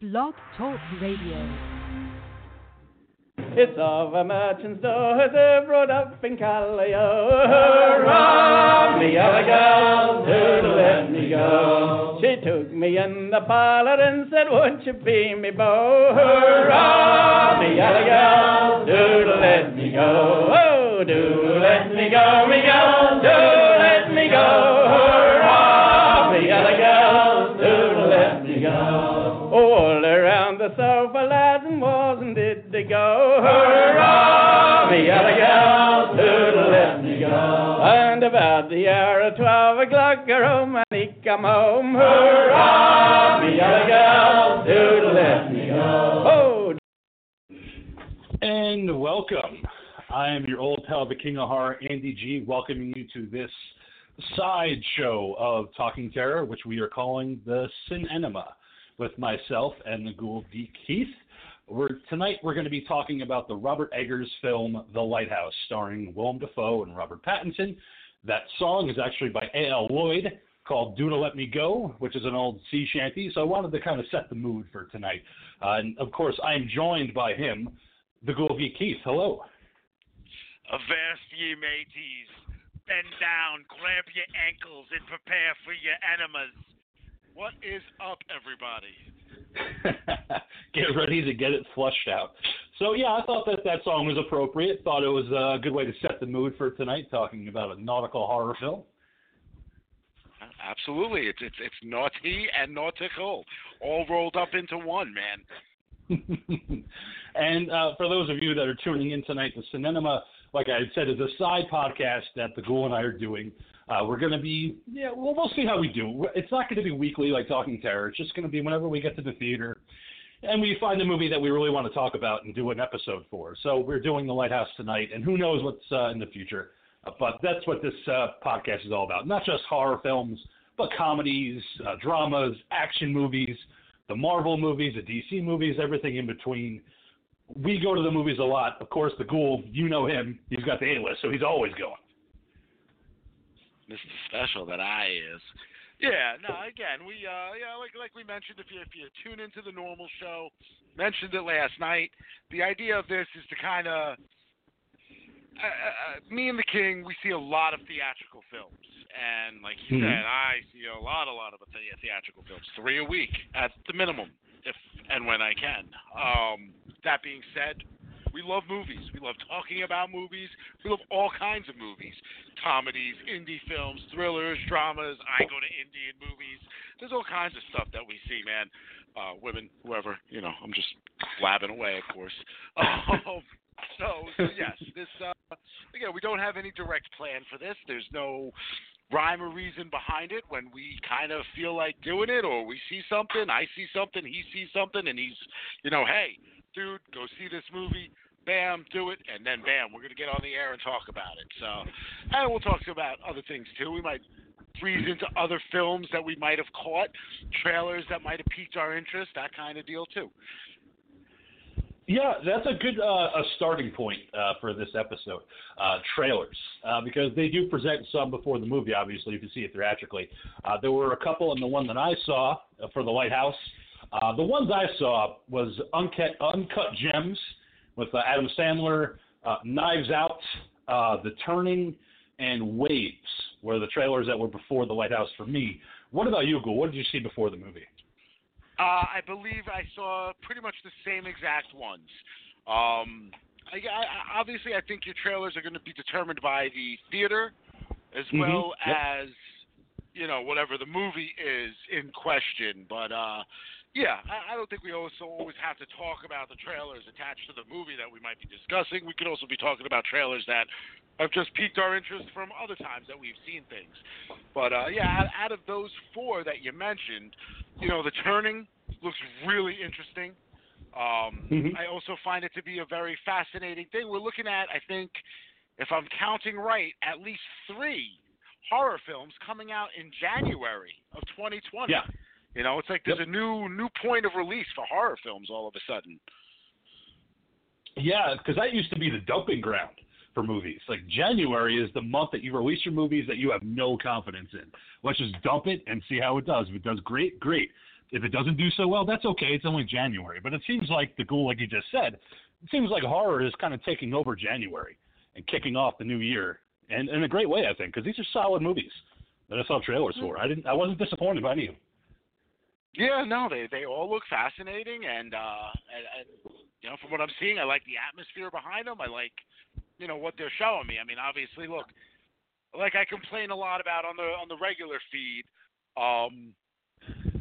Blog Talk Radio. It's of a merchant's daughter brought up in Callao. Hurrah, me yellow girl, do let me go. She took me in the parlor and said, won't you be me beau? Hurrah, me yellow girl, do let me go. Oh, do let me go, me girl, do go? Hurrah, me yellow girl, do let me go. And about the hour of twelve o'clock, her home and come home. Hurrah, me yellow girl, do let me go. Oh, And welcome. I am your old pal, the King of Horror, Andy G, welcoming you to this side show of Talking Terror, which we are calling the Cinenema, with myself and the Ghoul D. Keith. We're, tonight we're going to be talking about the Robert Eggers film The Lighthouse, starring Willem Dafoe and Robert Pattinson. That song is actually by A.L. Lloyd, called Doodle Let Me Go, which is an old sea shanty. So I wanted to kind of set the mood for tonight. Uh, and of course, I am joined by him, the D. Keith. Hello. Avast ye mateys. Bend down, grab your ankles, and prepare for your enemas. What is up, everybody? get ready to get it flushed out. So yeah, I thought that that song was appropriate. Thought it was a good way to set the mood for tonight, talking about a nautical horror film. Absolutely. It's it's it's naughty and nautical, all rolled up into one, man. and uh, for those of you that are tuning in tonight, the Cinenema, like I said, is a side podcast that the Ghoul and I are doing. Uh, we're going to be, yeah, well, we'll see how we do. It's not going to be weekly like Talking Terror. It's just going to be whenever we get to the theater and we find a movie that we really want to talk about and do an episode for. So we're doing The Lighthouse tonight, and who knows what's uh, in the future. Uh, but that's what this uh, podcast is all about. Not just horror films, but comedies, uh, dramas, action movies, the Marvel movies, the DC movies, everything in between. We go to the movies a lot. Of course, the Ghoul, you know him. He's got the A list, so he's always going. Mr. Special that I is. Yeah, no, again, we uh yeah, like like we mentioned if you if you tune into the normal show, mentioned it last night, the idea of this is to kind of uh, uh, me and the King, we see a lot of theatrical films, and like you Mhm. said, I see a lot, a lot of the- theatrical films, three a week at the minimum, if and when I can. Um, that being said, we love movies. We love talking about movies. We love all kinds of movies, comedies, indie films, thrillers, dramas. I go to Indian movies. There's all kinds of stuff that we see, man. Uh, women, whoever, you know. I'm just blabbing away, of course. Um, so, so yes, this uh, again, we don't have any direct plan for this. There's no rhyme or reason behind it. When we kind of feel like doing it, or we see something, I see something, he sees something, and he's, you know, hey, dude, go see this movie. Bam, do it, and then bam, we're gonna get on the air and talk about it. So, and we'll talk about other things too. We might breeze into other films that we might have caught, trailers that might have piqued our interest, that kind of deal too. Yeah, that's a good uh, a starting point uh, for this episode. Uh, trailers, uh, because they do present some before the movie. Obviously, if you see it theatrically. Uh, there were a couple, and the one that I saw uh, for the Lighthouse, uh, the ones I saw was Uncut Uncut Gems with uh, Adam Sandler, uh, Knives Out, uh, The Turning, and Waves were the trailers that were before the Lighthouse for me. What about you, Ghoul? What did you see before the movie? Uh, I believe I saw pretty much the same exact ones. Um, I, I, obviously, I think your trailers are going to be determined by the theater as Mhm. well Yep. as you know whatever the movie is in question. But uh, yeah, I, I don't think we also always have to talk about the trailers attached to the movie that we might be discussing. We could also be talking about trailers that have just piqued our interest from other times that we've seen things. But uh, yeah, out, out of those four that you mentioned, you know, the turning looks really interesting. Um, Mhm. I also find it to be a very fascinating thing. We're looking at, I think, if I'm counting right, at least three horror films coming out in January of 2020. Yeah. You know, it's like there's a new new point of release for horror films all of a sudden. Yeah, because that used to be the dumping ground for movies. Like January is the month that you release your movies that you have no confidence in. Let's just dump it and see how it does. If it does great, great. If it doesn't do so well, that's okay. It's only January. But it seems like the ghoul, like you just said, it seems like horror is kind of taking over January and kicking off the new year, and in a great way, I think, because these are solid movies that I saw trailers for. I didn't, I wasn't disappointed by any of them. Yeah, no, they they all look fascinating, and uh, and, and you know, from what I'm seeing, I like the atmosphere behind them. I like, you know, what they're showing me. I mean, obviously, look, like I complain a lot about on the on the regular feed. Um,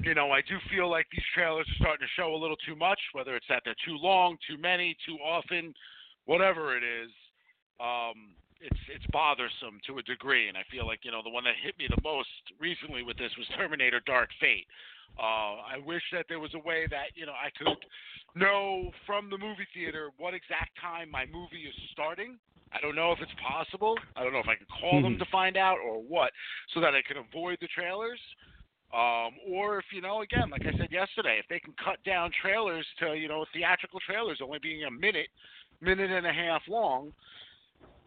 you know, I do feel like these trailers are starting to show a little too much, whether it's that they're too long, too many, too often, whatever it is. Um, it's it's bothersome to a degree, and I feel like you know the one that hit me the most recently with this was Terminator: Dark Fate. Uh, I wish that there was a way that you know I could know from the movie theater what exact time my movie is starting. I don't know if it's possible. I don't know if I can call them Mhm. to find out or what, so that I can avoid the trailers. Um, or if you know, again, like I said yesterday, if they can cut down trailers to you know theatrical trailers only being a minute, minute and a half long.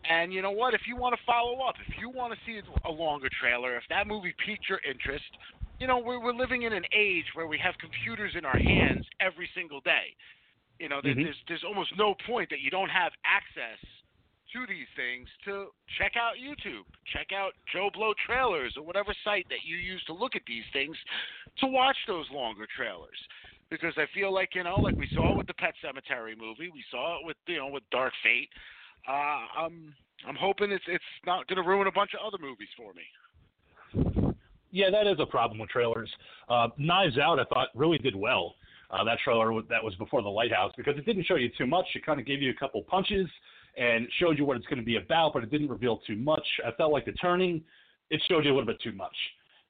And you know what? If you want to follow up, if you want to see a longer trailer, if that movie piqued your interest, you know we're we're living in an age where we have computers in our hands every single day. You know, there, Mhm. there's there's almost no point that you don't have access to these things to check out YouTube, check out JoBlo trailers or whatever site that you use to look at these things to watch those longer trailers. Because I feel like you know, like we saw with the Pet Sematary movie, we saw it with you know with Dark Fate. Uh, I'm I'm hoping it's it's not going to ruin a bunch of other movies for me. Yeah, that is a problem with trailers. Uh, Knives Out, I thought, really did well. Uh, that trailer that was before the Lighthouse because it didn't show you too much. It kind of gave you a couple punches and showed you what it's going to be about, but it didn't reveal too much. I felt like the turning, it showed you a little bit too much,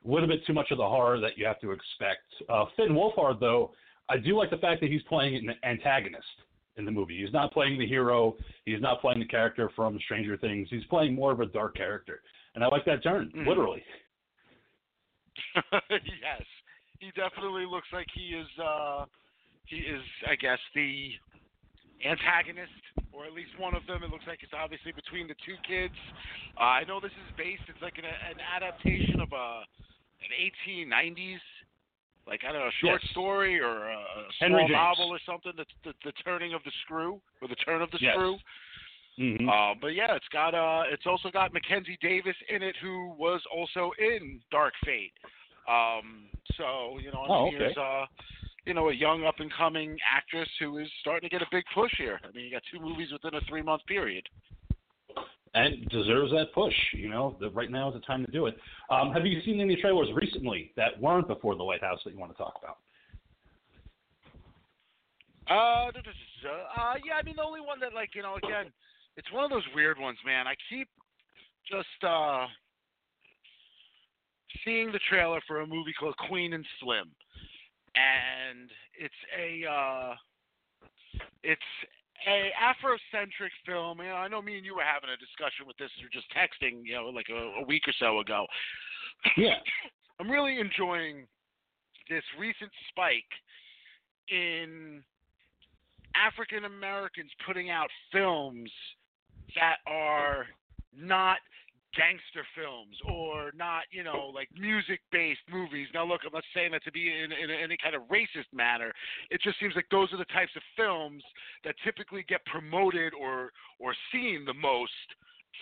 a little bit too much of the horror that you have to expect. Uh, Finn Wolfhard, though, I do like the fact that he's playing an antagonist in the movie. He's not playing the hero. He's not playing the character from Stranger Things. He's playing more of a dark character, and I like that turn, Mhm. literally. yes, he definitely looks like he is. uh He is, I guess, the antagonist, or at least one of them. It looks like it's obviously between the two kids. Uh, I know this is based. It's like an, an adaptation of a an 1890s, like I don't know, a short Yes. story or a, a Henry small novel or something. The, the the turning of the screw or the turn of the Yes. screw. Mm-hmm. Uh, but yeah, it's got uh, it's also got Mackenzie Davis in it, who was also in Dark Fate. Um, so you know, I Oh, mean, okay. here's uh, you know, a young up and coming actress who is starting to get a big push here. I mean, you got two movies within a three month period. and deserves that push. You know, the, right now is the time to do it. Um, have you seen any trailers recently that weren't before the Lighthouse that you want to talk about? Uh, uh, yeah, I mean, the only one that, like, you know, again, it's one of those weird ones, man. I keep just uh seeing the trailer for a movie called Queen and Slim, and it's a uh, it's a Afrocentric film. You know, I know me and you were having a discussion with this through just texting, you know, like a, a week or so ago. Yeah. I'm really enjoying this recent spike in African Americans putting out films that are not gangster films or not, you know, like music based movies. Now, look, I'm not saying that to be in, in any kind of racist manner. It just seems like those are the types of films that typically get promoted or or seen the most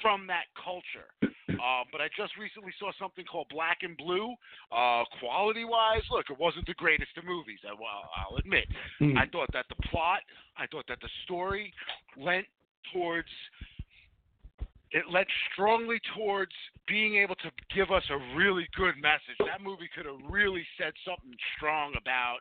from that culture. Uh, but I just recently saw something called Black and Blue. Uh, quality wise, look, it wasn't the greatest of movies. I, well, I'll admit. Hmm. I thought that the plot, I thought that the story lent towards it led strongly towards being able to give us a really good message. That movie could have really said something strong about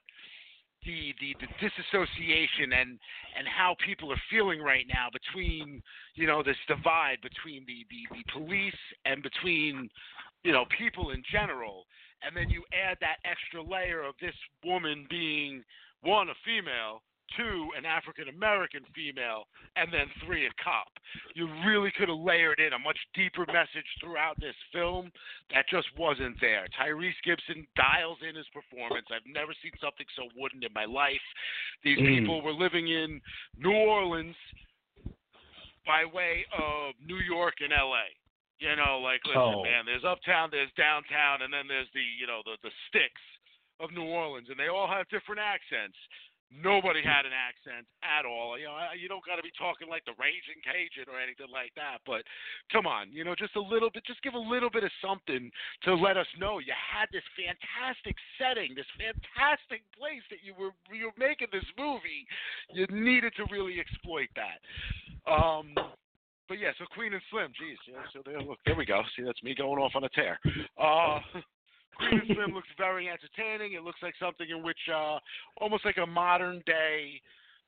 the, the the disassociation and and how people are feeling right now between you know this divide between the the, the police and between you know people in general and then you add that extra layer of this woman being one a female two an african american female and then three a cop you really could have layered in a much deeper message throughout this film that just wasn't there tyrese gibson dials in his performance i've never seen something so wooden in my life these Mm. people were living in new orleans by way of new york and la you know, like listen, Oh. man. There's uptown, there's downtown, and then there's the, you know, the the sticks of New Orleans, and they all have different accents. Nobody had an accent at all. You know, you don't got to be talking like the Raging Cajun or anything like that. But come on, you know, just a little bit, just give a little bit of something to let us know you had this fantastic setting, this fantastic place that you were you were making this movie. You needed to really exploit that. Um, but yeah, so Queen and Slim, geez, yeah, so there, look, there we go. See, that's me going off on a tear. Uh, Queen and Slim looks very entertaining. It looks like something in which, uh, almost like a modern day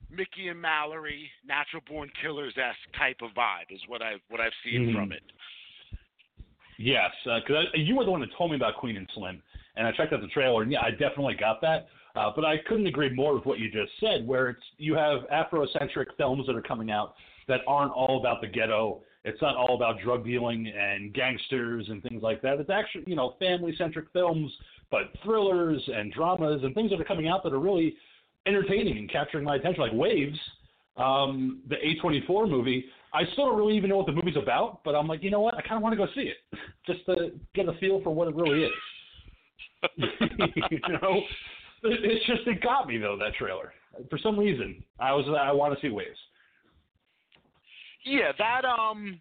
Mickey and Mallory, Natural Born Killers esque type of vibe is what I've what I've seen Mhm. from it. Yes, because you were the one that told me about Queen and Slim, and I checked out the trailer, and yeah, I definitely got that. Uh, but I couldn't agree more with what you just said, where it's you have Afrocentric films that are coming out that aren't all about the ghetto. It's not all about drug dealing and gangsters and things like that. It's actually you know family centric films, but thrillers and dramas and things that are coming out that are really entertaining and capturing my attention, like Waves, um, the A24 movie. I still don't really even know what the movie's about, but I'm like, you know what? I kind of want to go see it just to get a feel for what it really is. you know, it, it's just it got me though that trailer for some reason. I was I want to see Waves. Yeah, that um,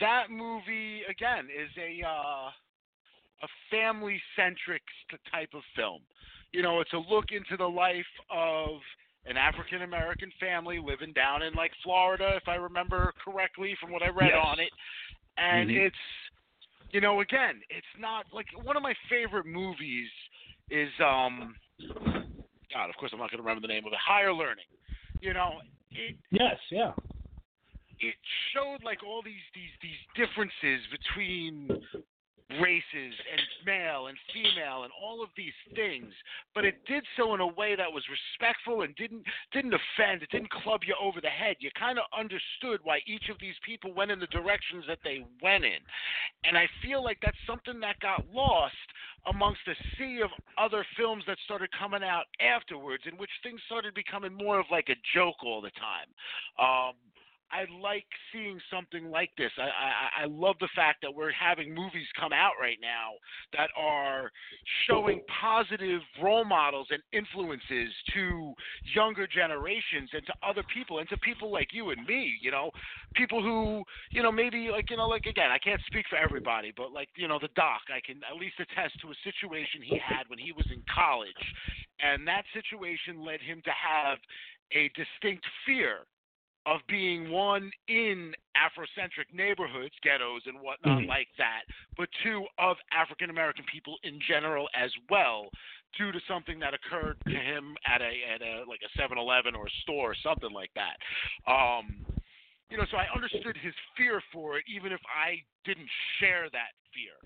that movie again is a uh, a family centric type of film. You know, it's a look into the life of an African American family living down in like Florida, if I remember correctly from what I read Yes. on it. And Mhm. it's, you know, again, it's not like one of my favorite movies is, um, God, of course I'm not going to remember the name of it. Higher Learning. You know, it Yes, yeah. It showed like all these these these differences between races and male and female and all of these things but it did so in a way that was respectful and didn't didn't offend it didn't club you over the head. You kind of understood why each of these people went in the directions that they went in. And i feel like that's something that got lost amongst a sea of other films that started coming out afterwards in which things started becoming more of like a joke all the time. Um I like seeing something like this. I, I I love the fact that we're having movies come out right now that are showing positive role models and influences to younger generations and to other people and to people like you and me. You know, people who you know maybe like you know like again I can't speak for everybody, but like you know the doc I can at least attest to a situation he had when he was in college, and that situation led him to have a distinct fear of being one in Afrocentric neighborhoods, ghettos, and whatnot Mhm. like that, but two of African American people in general as well, due to something that occurred to him at a at a like a Seven Eleven or a store or something like that. Um, you know, so I understood his fear for it, even if I didn't share that fear.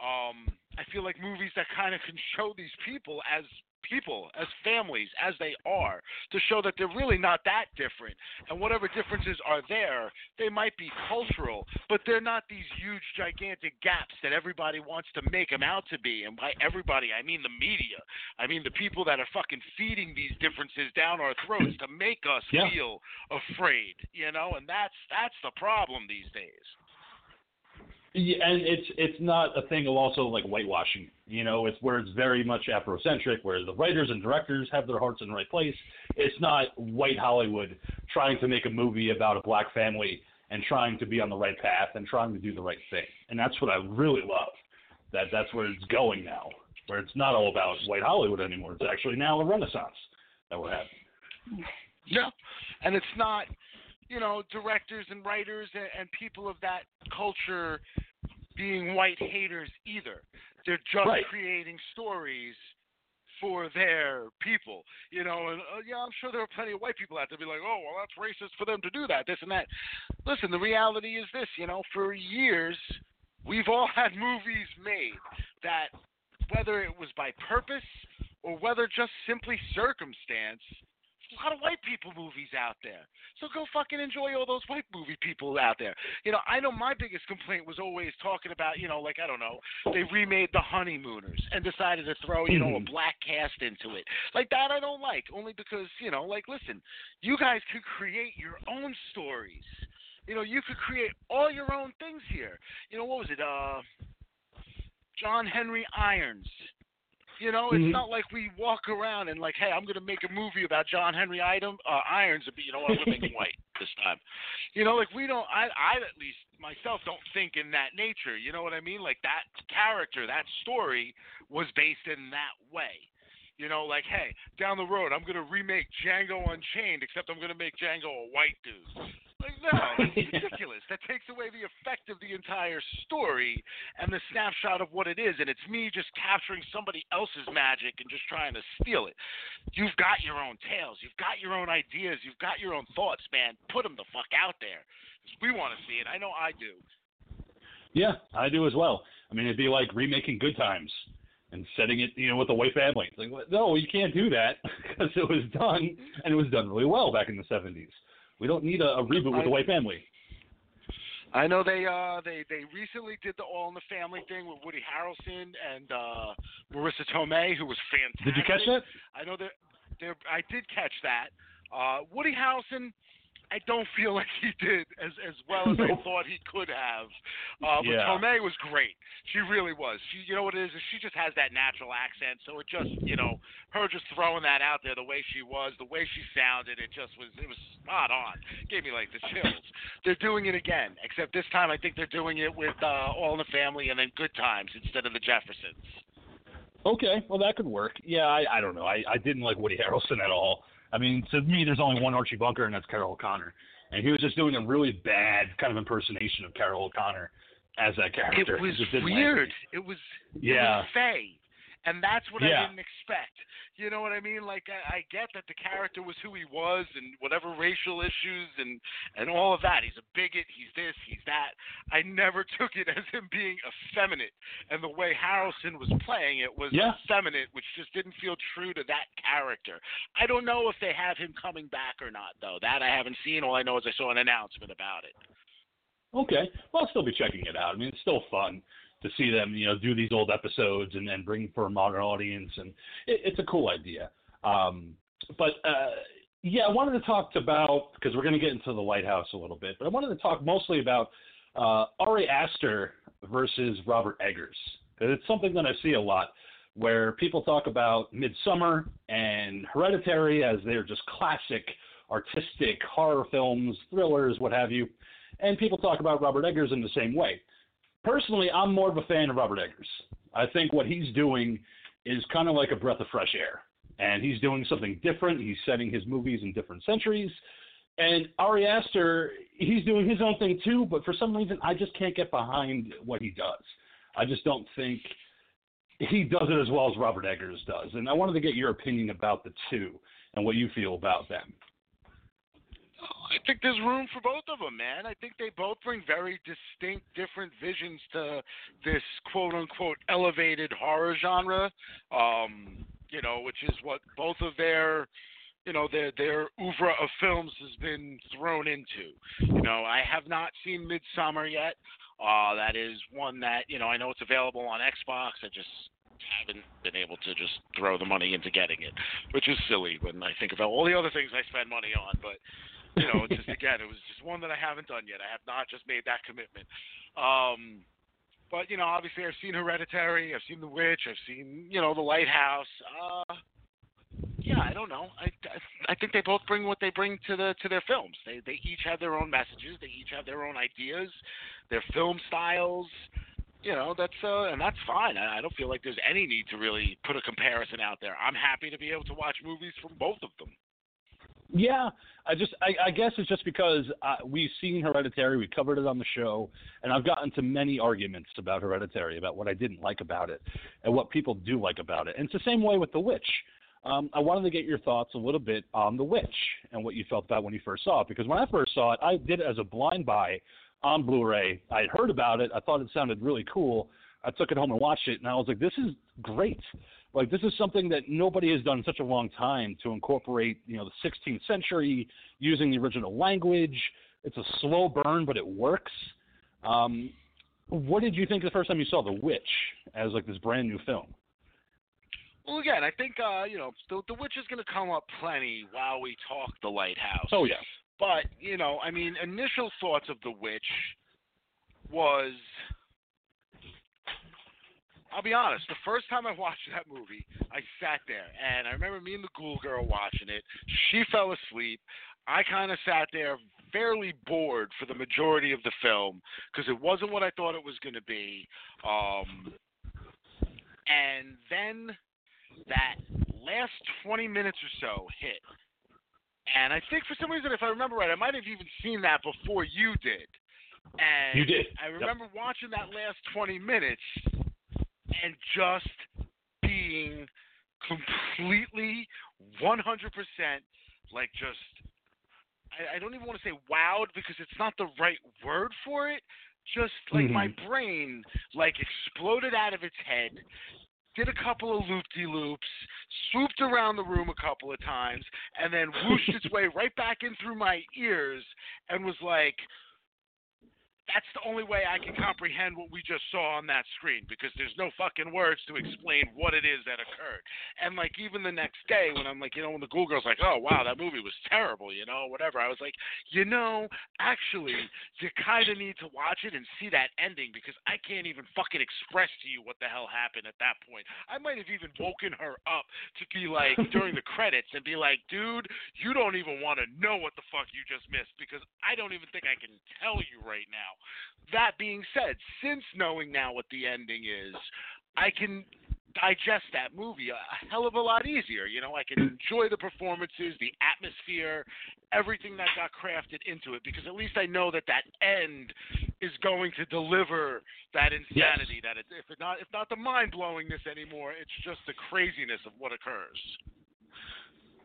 Um, I feel like movies that kind of can show these people as people, as families, as they are, to show that they're really not that different. And whatever differences are there, they might be cultural, but they're not these huge, gigantic gaps that everybody wants to make them out to be. And by everybody, I mean the media. I mean the people that are fucking feeding these differences down our throats to make us Yeah. feel afraid, you know. And that's that's the problem these days. Yeah, and it's it's not a thing of also like whitewashing. You know, it's where it's very much Afrocentric, where the writers and directors have their hearts in the right place. It's not white Hollywood trying to make a movie about a black family and trying to be on the right path and trying to do the right thing. And that's what I really love. That that's where it's going now, where it's not all about white Hollywood anymore. It's actually now a renaissance that we're having. Yeah, and it's not, you know, directors and writers and, and people of that culture being white haters either. They're just Right. creating stories for their people, you know. And uh, yeah, I'm sure there are plenty of white people out there be like, oh, well, that's racist for them to do that, this and that. Listen, the reality is this, you know, for years we've all had movies made that, whether it was by purpose or whether just simply circumstance, a lot of white people movies out there. So go fucking enjoy all those white movie people out there. You know, I know my biggest complaint was always talking about, you know, like I don't know, they remade The Honeymooners and decided to throw, you know, a Mhm. black cast into it. Like that I don't like, only because, you know, like listen, you guys could create your own stories. You know, you could create all your own things here. You know, what was it? Uh John Henry Irons You know, it's Mhm. not like we walk around and like, hey, I'm going to make a movie about John Henry Item, uh, Irons, but you know what, I'm going to make him white this time. You know, like we don't. I, I at least myself don't think in that nature. You know what I mean? Like that character, that story was based in that way. You know, like, hey, down the road, I'm going to remake Django Unchained, except I'm going to make Django a white dude. Like, no, that's ridiculous. That takes away the effect of the entire story and the snapshot of what it is. And it's me just capturing somebody else's magic and just trying to steal it. You've got your own tales. You've got your own ideas. You've got your own thoughts, man. Put them the fuck out there. We want to see it. I know I do. Yeah, I do as well. I mean, it'd be like remaking Good Times and setting it, you know, with the white family. It's like, no, you can't do that because it was done and it was done really well back in the '70s. We don't need a, a reboot with the white family. I know they uh they they recently did the All in the Family thing with Woody Harrelson and uh Marisa Tomei, who was fantastic. Did you catch that? I know that there. I did catch that. Uh, Woody Harrelson, I don't feel like he did as as well as I thought he could have. Uh, but Yeah. Tomei was great. She really was. She, you know what it is? Is she just has that natural accent. So it just, you know, her just throwing that out there, the way she was, the way she sounded, it just was, it was spot on. Gave me like the chills. They're doing it again, except this time I think they're doing it with uh, All in the Family and then Good Times instead of the Jeffersons. Okay, well that could work. Yeah, I, I don't know. I, I didn't like Woody Harrelson at all. I mean, to me, there's only one Archie Bunker, and that's Carroll O'Connor. And he was just doing a really bad kind of impersonation of Carroll O'Connor as that character. It was just didn't land weird. It was Yeah. it was and that's what Yeah. I didn't expect. You know what I mean? Like I, I get that the character was who he was, and whatever racial issues and and all of that. He's a bigot. He's this. He's that. I never took it as him being effeminate, and the way Harrelson was playing it was Yeah. effeminate, which just didn't feel true to that character. I don't know if they have him coming back or not, though. That I haven't seen. All I know is I saw an announcement about it. Okay, well, I'll still be checking it out. I mean, it's still fun to see them, you know, do these old episodes and then bring for a modern audience, and it, it's a cool idea. Um, but uh, yeah, I wanted to talk about because we're going to get into the lighthouse a little bit, but I wanted to talk mostly about uh, Ari Aster versus Robert Eggers it's something that I see a lot where people talk about Midsommar and Hereditary as they're just classic artistic horror films, thrillers, what have you and people talk about Robert Eggers in the same way. Personally, I'm more of a fan of Robert Eggers. I think what he's doing is kind of like a breath of fresh air, and he's doing something different. He's setting his movies in different centuries. And Ari Aster, he's doing his own thing too, but for some reason, I just can't get behind what he does. I just don't think he does it as well as Robert Eggers does. And I wanted to get your opinion about the two and what you feel about them. I think there's room for both of them, man. I think they both bring very distinct, different visions to this quote unquote elevated horror genre. Um, you know, which is what both of their you know their their oeuvre of films has been thrown into. You know, I have not seen Midsommar yet. Uh, that is one that you know I know it's available on Xbox. I just haven't been able to just throw the money into getting it, which is silly when I think about all the other things I spend money on. But you know, just again, it was just one that I haven't done yet. I have not just made that commitment. Um, but you know, obviously, I've seen Hereditary, I've seen The Witch, I've seen you know The Lighthouse. Uh, yeah, I don't know. I, I think they both bring what they bring to the to their films. They they each have their own messages. They each have their own ideas, their film styles. You know, that's uh, and that's fine. I, I don't feel like there's any need to really put a comparison out there. I'm happy to be able to watch movies from both of them. Yeah, I just I, I guess it's just because uh, we've seen Hereditary, we covered it on the show, and I've gotten to many arguments about Hereditary about what I didn't like about it and what people do like about it. And it's the same way with The Witch. Um, I wanted to get your thoughts a little bit on The Witch and what you felt about when you first saw it because when I first saw it, I did it as a blind buy on Blu-ray. I had heard about it, I thought it sounded really cool. I took it home and watched it, and I was like, "This is great." Like this is something that nobody has done in such a long time to incorporate, you know, the 16th century using the original language. It's a slow burn, but it works. Um, what did you think the first time you saw The Witch as like this brand new film? Well, again, I think uh, you know the the witch is going to come up plenty while we talk the lighthouse. Oh yeah, But you know, I mean, initial thoughts of the witch was I'll be honest. The first time I watched that movie, I sat there, and I remember me and the Ghoul Girl watching it. She fell asleep. I kind of sat there, fairly bored for the majority of the film because it wasn't what I thought it was going to be. Um, and then that last 20 minutes or so hit. And I think for some reason, if I remember right, I might have even seen that before you did. And You did. I Yep. remember watching that last 20 minutes and just being completely 100% like just I, I don't even want to say wowed because it's not the right word for it. Just like my mm-hmm. brain like exploded out of its head, did a couple of loop de loops, swooped around the room a couple of times, and then whooshed its way right back in through my ears and was like that's the only way I can comprehend what we just saw on that screen because there's no fucking words to explain what it is that occurred. And like even the next day when I'm like, you know, when the Ghoul Girl's like, oh wow, that movie was terrible, you know, whatever. I was like, you know, actually, you kind of need to watch it and see that ending because I can't even fucking express to you what the hell happened at that point. I might have even woken her up to be like during the credits and be like, dude, you don't even want to know what the fuck you just missed because I don't even think I can tell you right now. That being said, since knowing now what the ending is, I can digest that movie a hell of a lot easier. You know, I can enjoy the performances, the atmosphere, everything that got crafted into it because at least I know that that end is going to deliver that insanity. That it, if it not if not the mind blowingness anymore, it's just the craziness of what occurs.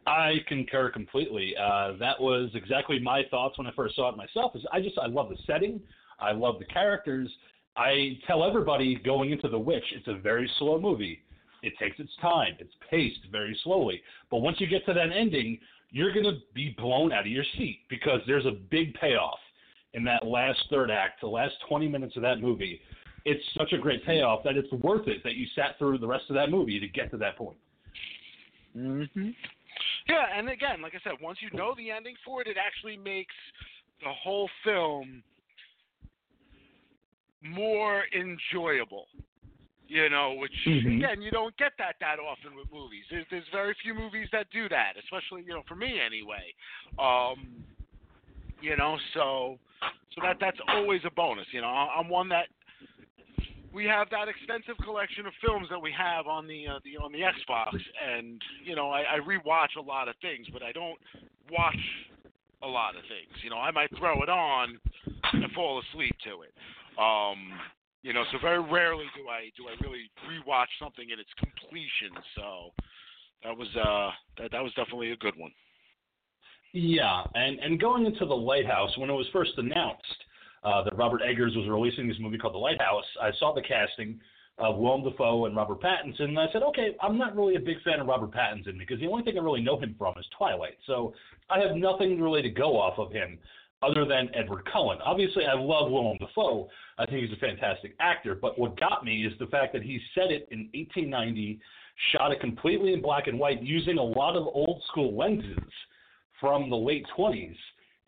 I concur completely. Uh, that was exactly my thoughts when I first saw it myself. Is I just I love the setting, I love the characters. I tell everybody going into The Witch, it's a very slow movie. It takes its time. It's paced very slowly. But once you get to that ending, you're going to be blown out of your seat because there's a big payoff in that last third act, the last 20 minutes of that movie. It's such a great payoff that it's worth it that you sat through the rest of that movie to get to that point. Mm-hmm. Yeah, and again, like I said, once you know the ending for it, it actually makes the whole film more enjoyable. You know, which Mhm. again, you don't get that that often with movies. There's there's very few movies that do that, especially you know for me anyway. Um, you know, so so that that's always a bonus. You know, I- I'm one that we have that extensive collection of films that we have on the uh, the on the Xbox, and you know I, I rewatch a lot of things, but I don't watch a lot of things. You know, I might throw it on and fall asleep to it. Um, you know, so very rarely do I do I really rewatch something in its completion. So that was uh that that was definitely a good one. Yeah, and and going into the Lighthouse when it was first announced uh, that Robert Eggers was releasing this movie called The Lighthouse, I saw the casting of Willem Dafoe and Robert Pattinson, and I said, okay, I'm not really a big fan of Robert Pattinson because the only thing I really know him from is Twilight, so I have nothing really to go off of him other than Edward Cullen. Obviously, I love Willem Dafoe. I think he's a fantastic actor, but what got me is the fact that he said it in 1890, shot it completely in black and white using a lot of old school lenses from the late 20s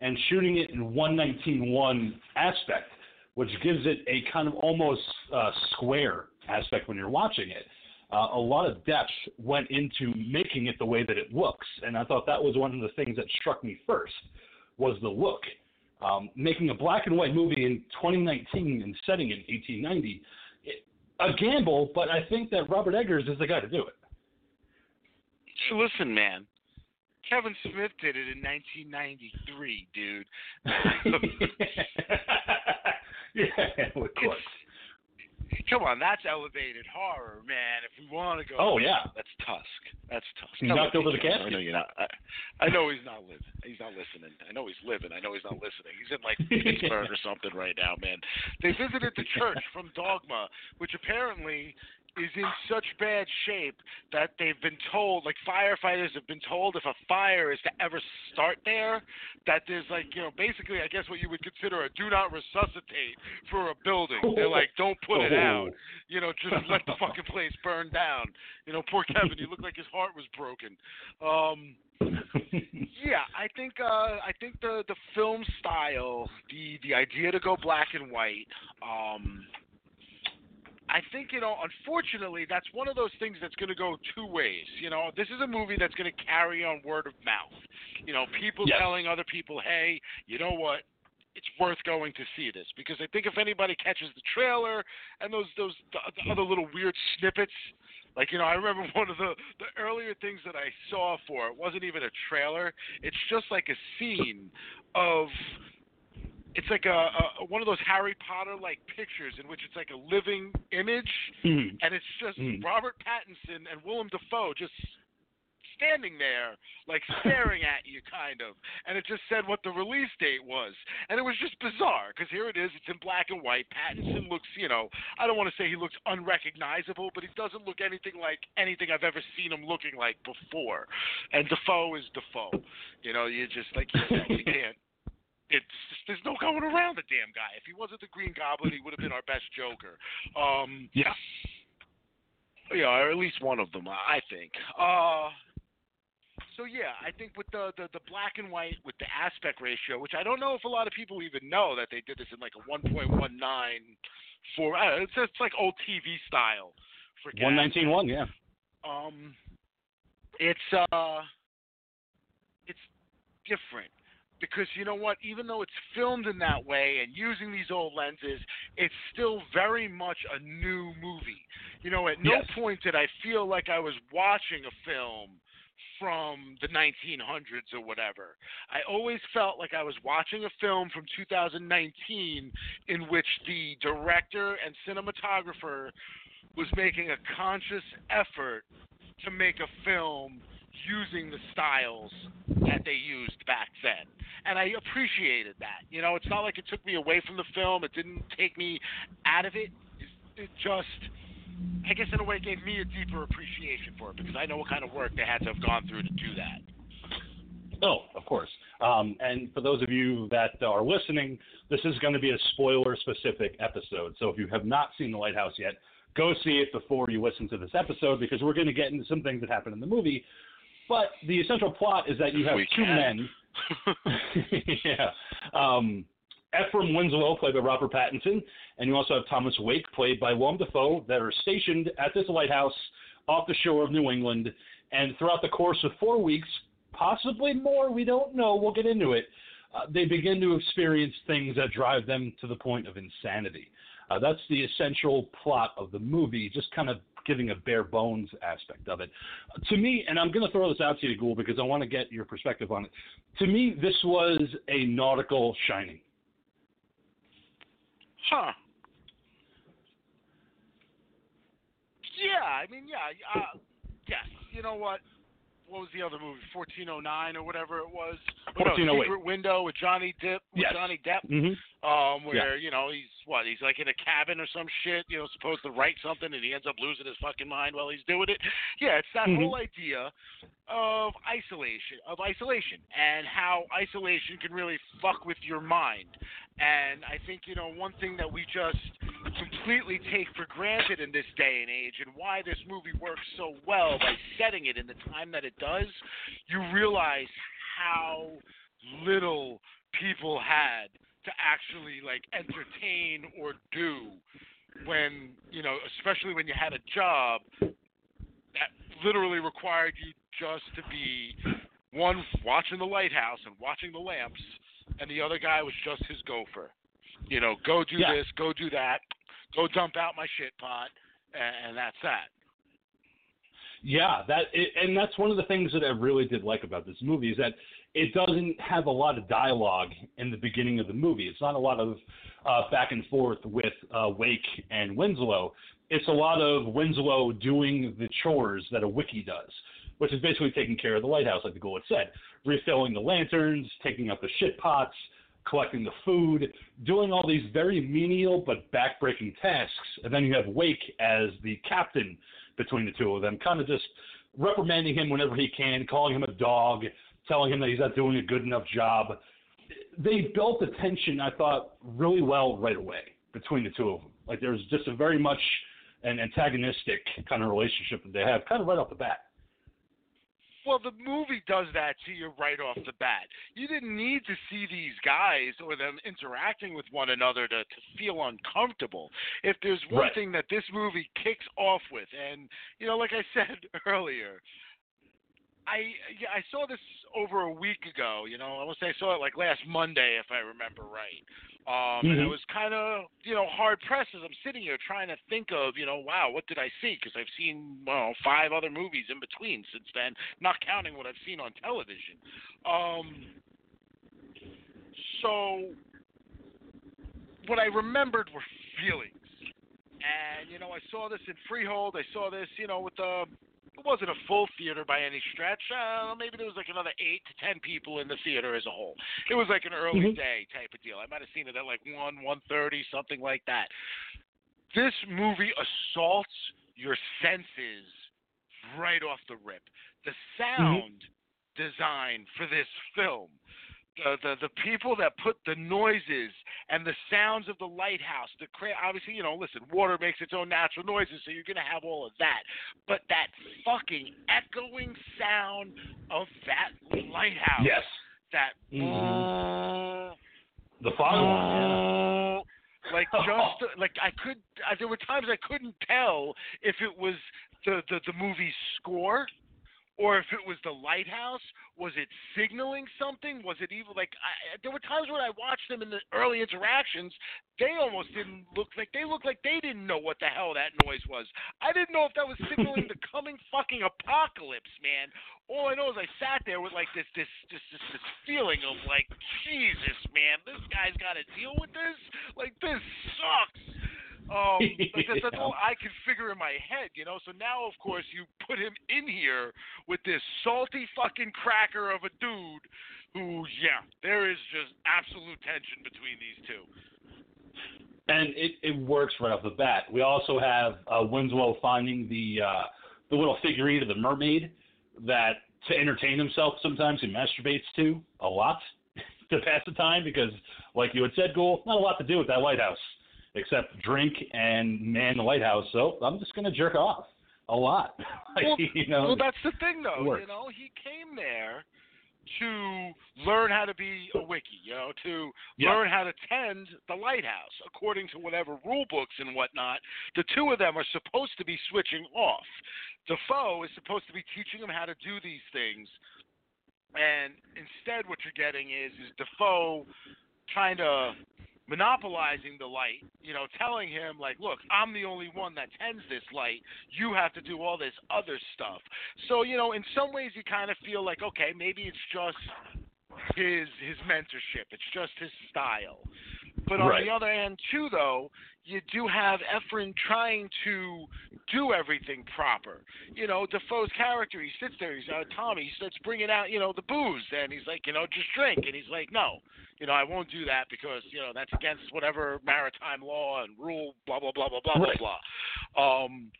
and shooting it in 119.1 aspect, which gives it a kind of almost uh, square aspect when you're watching it. Uh, a lot of depth went into making it the way that it looks, and I thought that was one of the things that struck me first was the look. Um, making a black and white movie in 2019 and setting it in 1890, it, a gamble, but I think that Robert Eggers is the guy to do it. Listen, man. Kevin Smith did it in 1993, dude. yeah, of course. Come on, that's elevated horror, man. If we want to go, Oh, yeah. that's Tusk. That's Tusk. He Come knocked over the casket. I know you're not. I, I know he's not living. He's not listening. I know he's living. I know he's not listening. He's in like Pittsburgh or something right now, man. They visited the church from Dogma, which apparently is in such bad shape that they've been told, like firefighters have been told, if a fire is to ever start there, that there's like, you know, basically, I guess what you would consider a do not resuscitate for a building. They're like, don't put it out. You know, just let the fucking place burn down. You know, poor Kevin, he looked like his heart was broken. Um, yeah, I think uh, I think the the film style, the the idea to go black and white, um, I think you know, unfortunately, that's one of those things that's going to go two ways. You know, this is a movie that's going to carry on word of mouth. You know, people Yes. telling other people, "Hey, you know what? It's worth going to see this." Because I think if anybody catches the trailer and those those the, the other little weird snippets, like you know, I remember one of the the earlier things that I saw for it wasn't even a trailer. It's just like a scene of it's like a, a one of those Harry Potter like pictures in which it's like a living image, Mhm. and it's just Mhm. Robert Pattinson and Willem Dafoe just standing there, like staring at you, kind of. And it just said what the release date was, and it was just bizarre because here it is, it's in black and white. Pattinson looks, you know, I don't want to say he looks unrecognizable, but he doesn't look anything like anything I've ever seen him looking like before. And Dafoe is Dafoe. You know, you just like you, you can't it's there's no going around the damn guy. If he wasn't the Green Goblin, he would have been our best Joker. Um, Yeah. yeah, or at least one of them, I think. Uh, so yeah, I think with the, the the black and white with the aspect ratio, which I don't know if a lot of people even know that they did this in like a 1.19 for. Uh, it's it's like old TV style for gas. One nineteen one, yeah. Um, it's uh, it's different because you know what? Even though it's filmed in that way and using these old lenses, it's still very much a new movie. You know, at no Yes. point did I feel like I was watching a film from the 1900s or whatever. I always felt like I was watching a film from 2019 in which the director and cinematographer was making a conscious effort to make a film using the styles that they used back then. And I appreciated that. You know, it's not like it took me away from the film, it didn't take me out of it. It, it just, I guess, in a way, gave me a deeper appreciation for it because I know what kind of work they had to have gone through to do that. Oh, of course. Um, and for those of you that are listening, this is going to be a spoiler specific episode. So if you have not seen The Lighthouse yet, go see it before you listen to this episode because we're going to get into some things that happen in the movie. But the essential plot is that you have We two can. men. yeah. Um, Ephraim Winslow, played by Robert Pattinson, and you also have Thomas Wake, played by Willem Dafoe, that are stationed at this lighthouse off the shore of New England. And throughout the course of four weeks, possibly more, we don't know, we'll get into it, uh, they begin to experience things that drive them to the point of insanity. Uh, that's the essential plot of the movie, just kind of giving a bare bones aspect of it. to me, and I'm going to throw this out to you, Ghoul, because I want to get your perspective on it. To me, this was a nautical shining. Huh. Yeah, I mean, yeah, uh, yes. You know what? What was the other movie? 1409 or whatever it was. Oh, no, Secret Window with Johnny Depp. With Yes. Johnny Depp. Mm-hmm. Um, where you know he's what? He's like in a cabin or some shit. You know, supposed to write something, and he ends up losing his fucking mind while he's doing it. Yeah, it's that Mhm. whole idea of isolation, of isolation, and how isolation can really fuck with your mind. And I think you know one thing that we just completely take for granted in this day and age, and why this movie works so well by setting it in the time that it does, you realize how little people had to actually like entertain or do when you know especially when you had a job that literally required you just to be one watching the lighthouse and watching the lamps and the other guy was just his gopher you know go do Yeah. this go do that go dump out my shit pot and, and that's that Yeah, that it, and that's one of the things that I really did like about this movie is that it doesn't have a lot of dialogue in the beginning of the movie. It's not a lot of uh, back and forth with uh, Wake and Winslow. It's a lot of Winslow doing the chores that a wickie does, which is basically taking care of the lighthouse, like the Ghoul had said, refilling the lanterns, taking out the shit pots, collecting the food, doing all these very menial but backbreaking tasks. And then you have Wake as the captain between the two of them, kind of just reprimanding him whenever he can, calling him a dog, telling him that he's not doing a good enough job. They built the tension, I thought, really well right away between the two of them. Like there's just a very much an antagonistic kind of relationship that they have, kind of right off the bat. Well, the movie does that to you right off the bat. You didn't need to see these guys or them interacting with one another to, to feel uncomfortable. If there's one Right. thing that this movie kicks off with, and you know, like I said earlier, I yeah, I saw this over a week ago. You know, I want to say I saw it like last Monday, if I remember right. Um, And it Mhm. was kind of you know hard pressed as I'm sitting here trying to think of you know wow what did I see because I've seen well five other movies in between since then, not counting what I've seen on television. Um, so what I remembered were feelings. And, you know, I saw this in Freehold. I saw this, you know, with the. It wasn't a full theater by any stretch. Uh, maybe there was like another eight to ten people in the theater as a whole. It was like an early Mhm. day type of deal. I might have seen it at like one, one thirty, something like that. This movie assaults your senses right off the rip. The sound design for this film the, the the people that put the noises and the sounds of the lighthouse, the cra- obviously, you know, listen, water makes its own natural noises, so you're gonna have all of that. But that fucking echoing sound of that lighthouse, Yes. that Mhm. The fog one. like just like I could, there were times I couldn't tell if it was the the the movie's score or if it was the lighthouse, was it signaling something? Was it even like I, there were times when I watched them in the early interactions, they almost didn't look like they looked like they didn't know what the hell that noise was. I didn't know if that was signaling the coming fucking apocalypse, man. All I know is I sat there with like this this this this, this feeling of like Jesus, man, this guy's got to deal with this. Like this sucks. Um, that's Yeah. all I can figure in my head, you know. So now, of course, you put him in here with this salty fucking cracker of a dude who, yeah, there is just absolute tension between these two. and it, it works right off the bat. We also have uh, Winslow finding the uh, the little figurine of the mermaid that to entertain himself sometimes he masturbates to a lot to pass the time because, like you had said, Ghoul, not a lot to do with that lighthouse except drink and man the lighthouse. So I'm just gonna jerk off a lot. Well, you know, well, that's the thing, though. You know, he came there to learn how to be a wickie. You know, to Yeah. learn how to tend the lighthouse according to whatever rule books and whatnot. The two of them are supposed to be switching off. Dafoe is supposed to be teaching him how to do these things, and instead, what you're getting is is Dafoe kind of monopolizing the light, you know, telling him like, look, I'm the only one that tends this light. You have to do all this other stuff. So, you know, in some ways you kind of feel like, okay, maybe it's just his his mentorship. It's just his style. But on Right. the other hand, too, though, you do have Ephraim trying to do everything proper. You know, Dafoe's character, he sits there, he's uh, Tommy, he starts bringing out, you know, the booze, and he's like, you know, just drink, and he's like, no, you know, I won't do that because, you know, that's against whatever maritime law and rule, blah blah blah blah blah Right. blah blah. Um,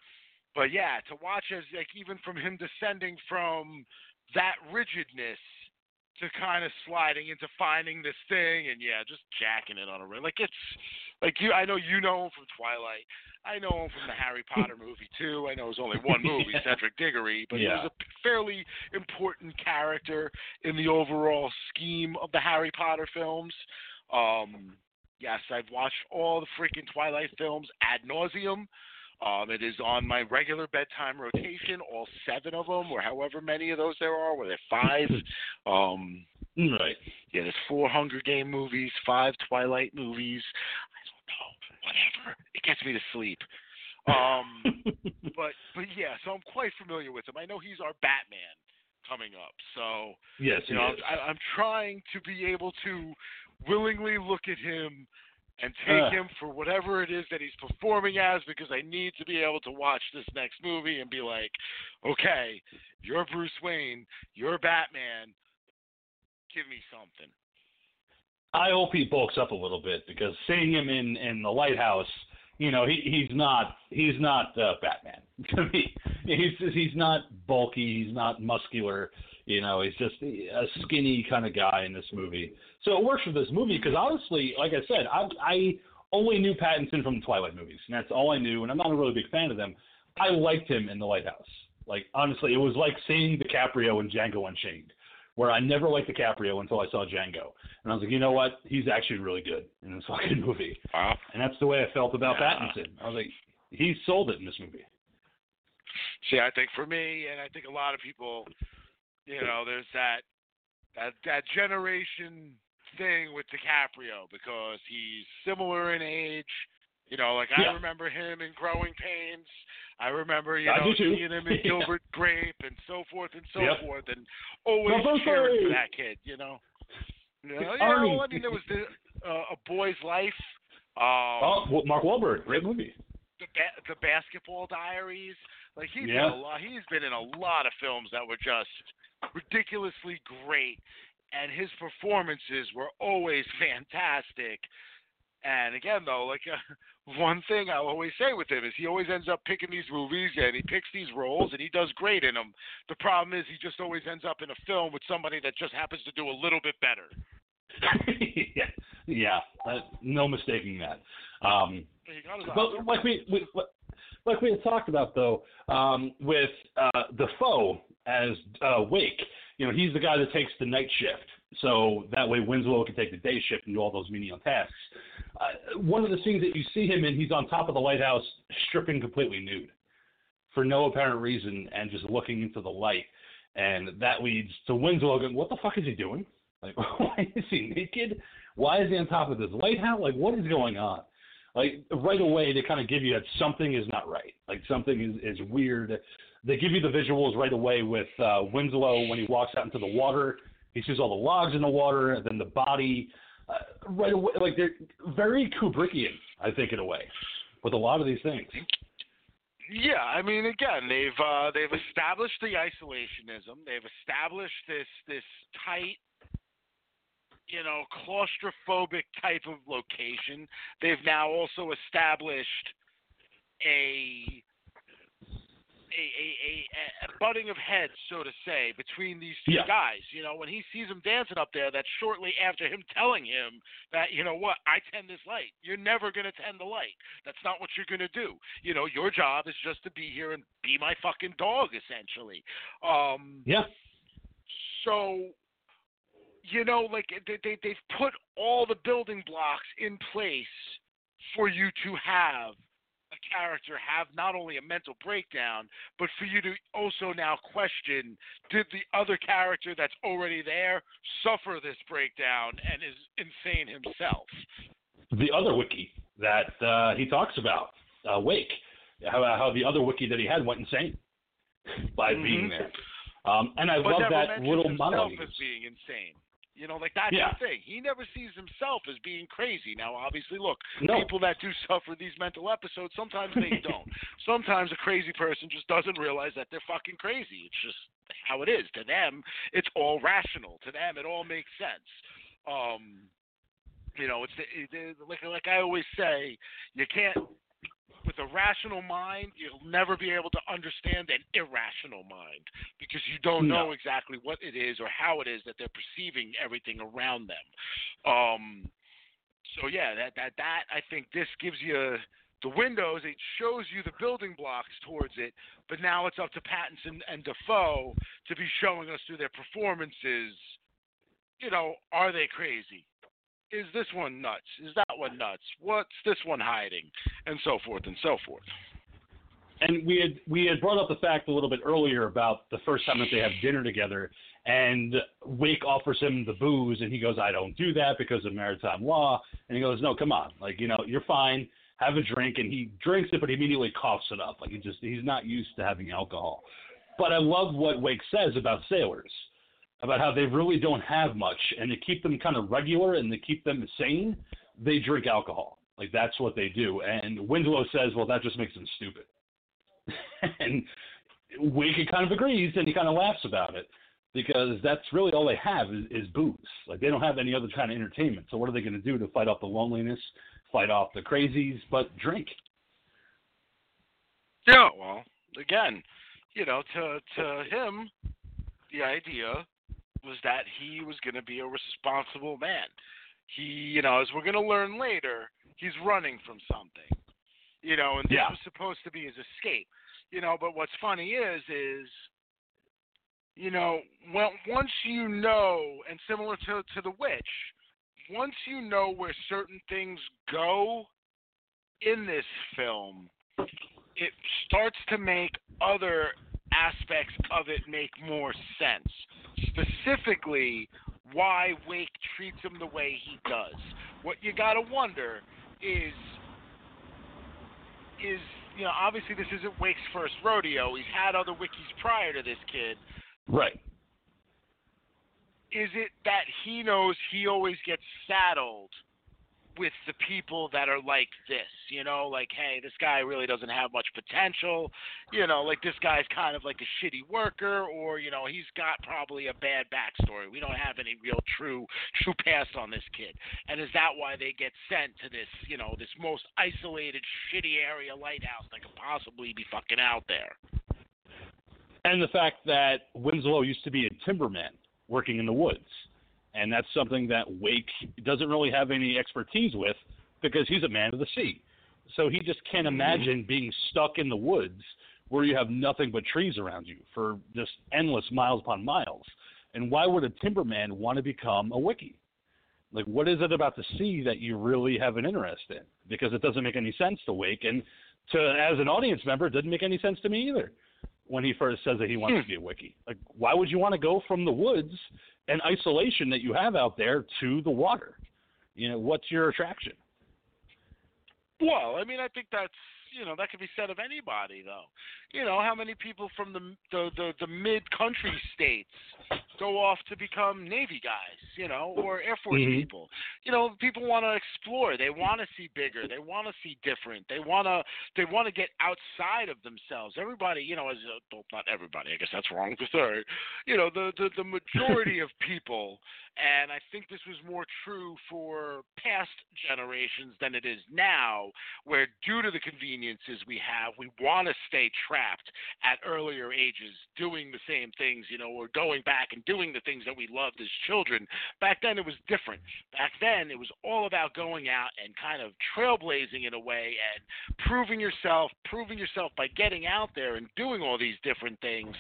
but yeah, to watch as like even from him descending from that rigidness to kind of sliding into finding this thing and yeah, just jacking it on a ring. Like it's like you I know you know him from Twilight. I know him from the Harry Potter movie too. I know it was only one movie, Yeah. Cedric Diggory, but he was a fairly important character in the overall scheme of the Harry Potter films. Um yes, I've watched all the freaking Twilight films ad nauseum. Um, it is on my regular bedtime rotation, all seven of them, or however many of those there are. Were there five? um, right. yeah, there's four Hunger Game movies, five Twilight movies. I don't know, whatever. It gets me to sleep. Um, but but yeah, so I'm quite familiar with him. I know he's our Batman coming up, so yes, you know, I'm. I, I'm trying to be able to willingly look at him and take Uh. him for whatever it is that he's performing as because I need to be able to watch this next movie and be like, okay, you're Bruce Wayne, you're Batman, give me something. I hope he bulks up a little bit because seeing him in in the lighthouse, you know, he he's not he's not uh, Batman to me. He's he's not bulky. He's not muscular. You know, he's just a skinny kind of guy in this movie. So it works for this movie because honestly, like I said, I I only knew Pattinson from the Twilight movies, and that's all I knew. And I'm not a really big fan of them. I liked him in the lighthouse. Like honestly, it was like seeing DiCaprio in Django Unchained, where I never liked DiCaprio until I saw Django, and I was like, you know what? He's actually really good in this fucking movie. Wow. And that's the way I felt about Yeah. Pattinson. I was like, he sold it in this movie. See, I think for me, and I think a lot of people, you know, there's that that that generation thing with DiCaprio because he's similar in age. You know, like Yeah. I remember him in Growing Pains. I remember, you I know, seeing him in Yeah. Gilbert Grape and so forth and so Yep. forth, and always cheering for that kid. You know, you know, you know I mean, there was the, uh, a Boy's Life. Um, oh, Mark Wahlberg, great movie. the ba- the Basketball Diaries. Like he's Yeah. in a lot. He's been in a lot of films that were just ridiculously great, and his performances were always fantastic. And again, though, like uh, one thing I always say with him is he always ends up picking these movies and he picks these roles and he does great in them. The problem is he just always ends up in a film with somebody that just happens to do a little bit better. yeah, yeah, uh, no mistaking that. Um, He got his but like we, we like we had talked about though, um, with uh, Dafoe as uh, Wake, you know, he's the guy that takes the night shift, so that way Winslow can take the day shift and do all those menial tasks. Uh, one of the scenes that you see him in, he's on top of the lighthouse, stripping completely nude, for no apparent reason, and just looking into the light, and that leads to Winslow going, "What the fuck is he doing? Like, why is he naked? Why is he on top of this lighthouse? Like, what is going on?" like right away they kind of give you that something is not right like something is, is weird they give you the visuals right away with uh winslow when he walks out into the water he sees all the logs in the water and then the body uh, right away like they're very kubrickian i think in a way with a lot of these things Yeah, I mean, again, they've uh, they've established the isolationism. They've established this this tight, you know, claustrophobic type of location. They've now also established a a, a, a, a butting of heads, so to say, between these two Yeah. guys. You know, when he sees him dancing up there, that's shortly after him telling him that, you know what, I tend this light. You're never going to tend the light. That's not what you're going to do. You know, your job is just to be here and be my fucking dog, essentially. Um, yeah so, you know, like they, they they've put all the building blocks in place for you to have character have not only a mental breakdown, but for you to also now question did the other character that's already there suffer this breakdown and is insane himself? the other wickie that uh, he talks about uh, wake how, how the other wickie that he had went insane by Mhm. being there um, and i but love that little monologue as being insane. You know, like that's Yeah. the thing. He never sees himself as being crazy. Now, obviously, look, no people that do suffer these mental episodes, sometimes they don't. sometimes a crazy person just doesn't realize that they're fucking crazy. It's just how it is. To them, it's all rational. To them, it all makes sense. Um, you know, it's it, it, like like I always say, you can't. With a rational mind, you'll never be able to understand an irrational mind because you don't No. know exactly what it is or how it is that they're perceiving everything around them. Um, so yeah, that that that I think this gives you the windows. It shows you the building blocks towards it, but now it's up to Pattinson and Dafoe to be showing us through their performances. You know, are they crazy? Is this one nuts? Is that one nuts? What's this one hiding? And so forth and so forth. and we had we had brought up the fact a little bit earlier about the first time that they have dinner together, and Wake offers him the booze, and he goes, "I don't do that because of maritime law." And he goes, "No, come on, like you know, you're fine. Have a drink." And he drinks it, but he immediately coughs it up. Like he just he's not used to having alcohol. But I love what Wake says about sailors, about how they really don't have much, and to keep them kind of regular and to keep them sane, they drink alcohol. Like that's what they do. And Winslow says, "Well, that just makes them stupid." and Wake kind of agrees, and he kind of laughs about it because that's really all they have is, is booze. Like they don't have any other kind of entertainment. So what are they going to do to fight off the loneliness, fight off the crazies, but drink? Yeah, well, again, you know, to to him, the idea was that he was going to be a responsible man. He, you know, as we're going to learn later, he's running from something. You know, and this Yeah. was supposed to be his escape. You know, but what's funny is is you know, when, once you know, and similar to to the witch, once you know where certain things go in this film, it starts to make other aspects of it make more sense. Specifically, why Wake treats him the way he does. What you gotta wonder is is you know obviously this isn't Wake's first rodeo. He's had other wickies prior to this kid. Right. Is it that he knows he always gets saddled with the people that are like this, you know, like, hey, this guy really doesn't have much potential, you know, like this guy's kind of like a shitty worker, or you know, he's got probably a bad backstory. We don't have any real true true past on this kid, and is that why they get sent to this, you know, this most isolated, shitty area lighthouse that could possibly be fucking out there? And the fact that Winslow used to be a timberman working in the woods. And that's something that Wake doesn't really have any expertise with because he's a man of the sea. So he just can't mm-hmm. imagine being stuck in the woods where you have nothing but trees around you for just endless miles upon miles. And why would a timberman want to become a wickie? Like, what is it about the sea that you really have an interest in? Because it doesn't make any sense to Wake, and to as an audience member, it didn't make any sense to me either when he first says that he wants Hmm. to be a wickie. Like, why would you want to go from the woods and isolation that you have out there to the water? You know, what's your attraction? Well, I mean, I think that's you know that could be said of anybody though. You know, how many people from the the the, the mid country states go off to become Navy guys, you know, or Air Force Mhm. people. You know, people want to explore. They want to see bigger. They want to see different. They want to they want to get outside of themselves. Everybody, you know, as a, well, not everybody. I guess that's wrong to say. You know, the the, the majority of people, and I think this was more true for past generations than it is now, where due to the conveniences we have, we want to stay trapped at earlier ages doing the same things, you know, or going back and doing the things that we loved as children. Back then it was different. Back then it was all about going out and kind of trailblazing in a way and proving yourself, proving yourself by getting out there and doing all these different things,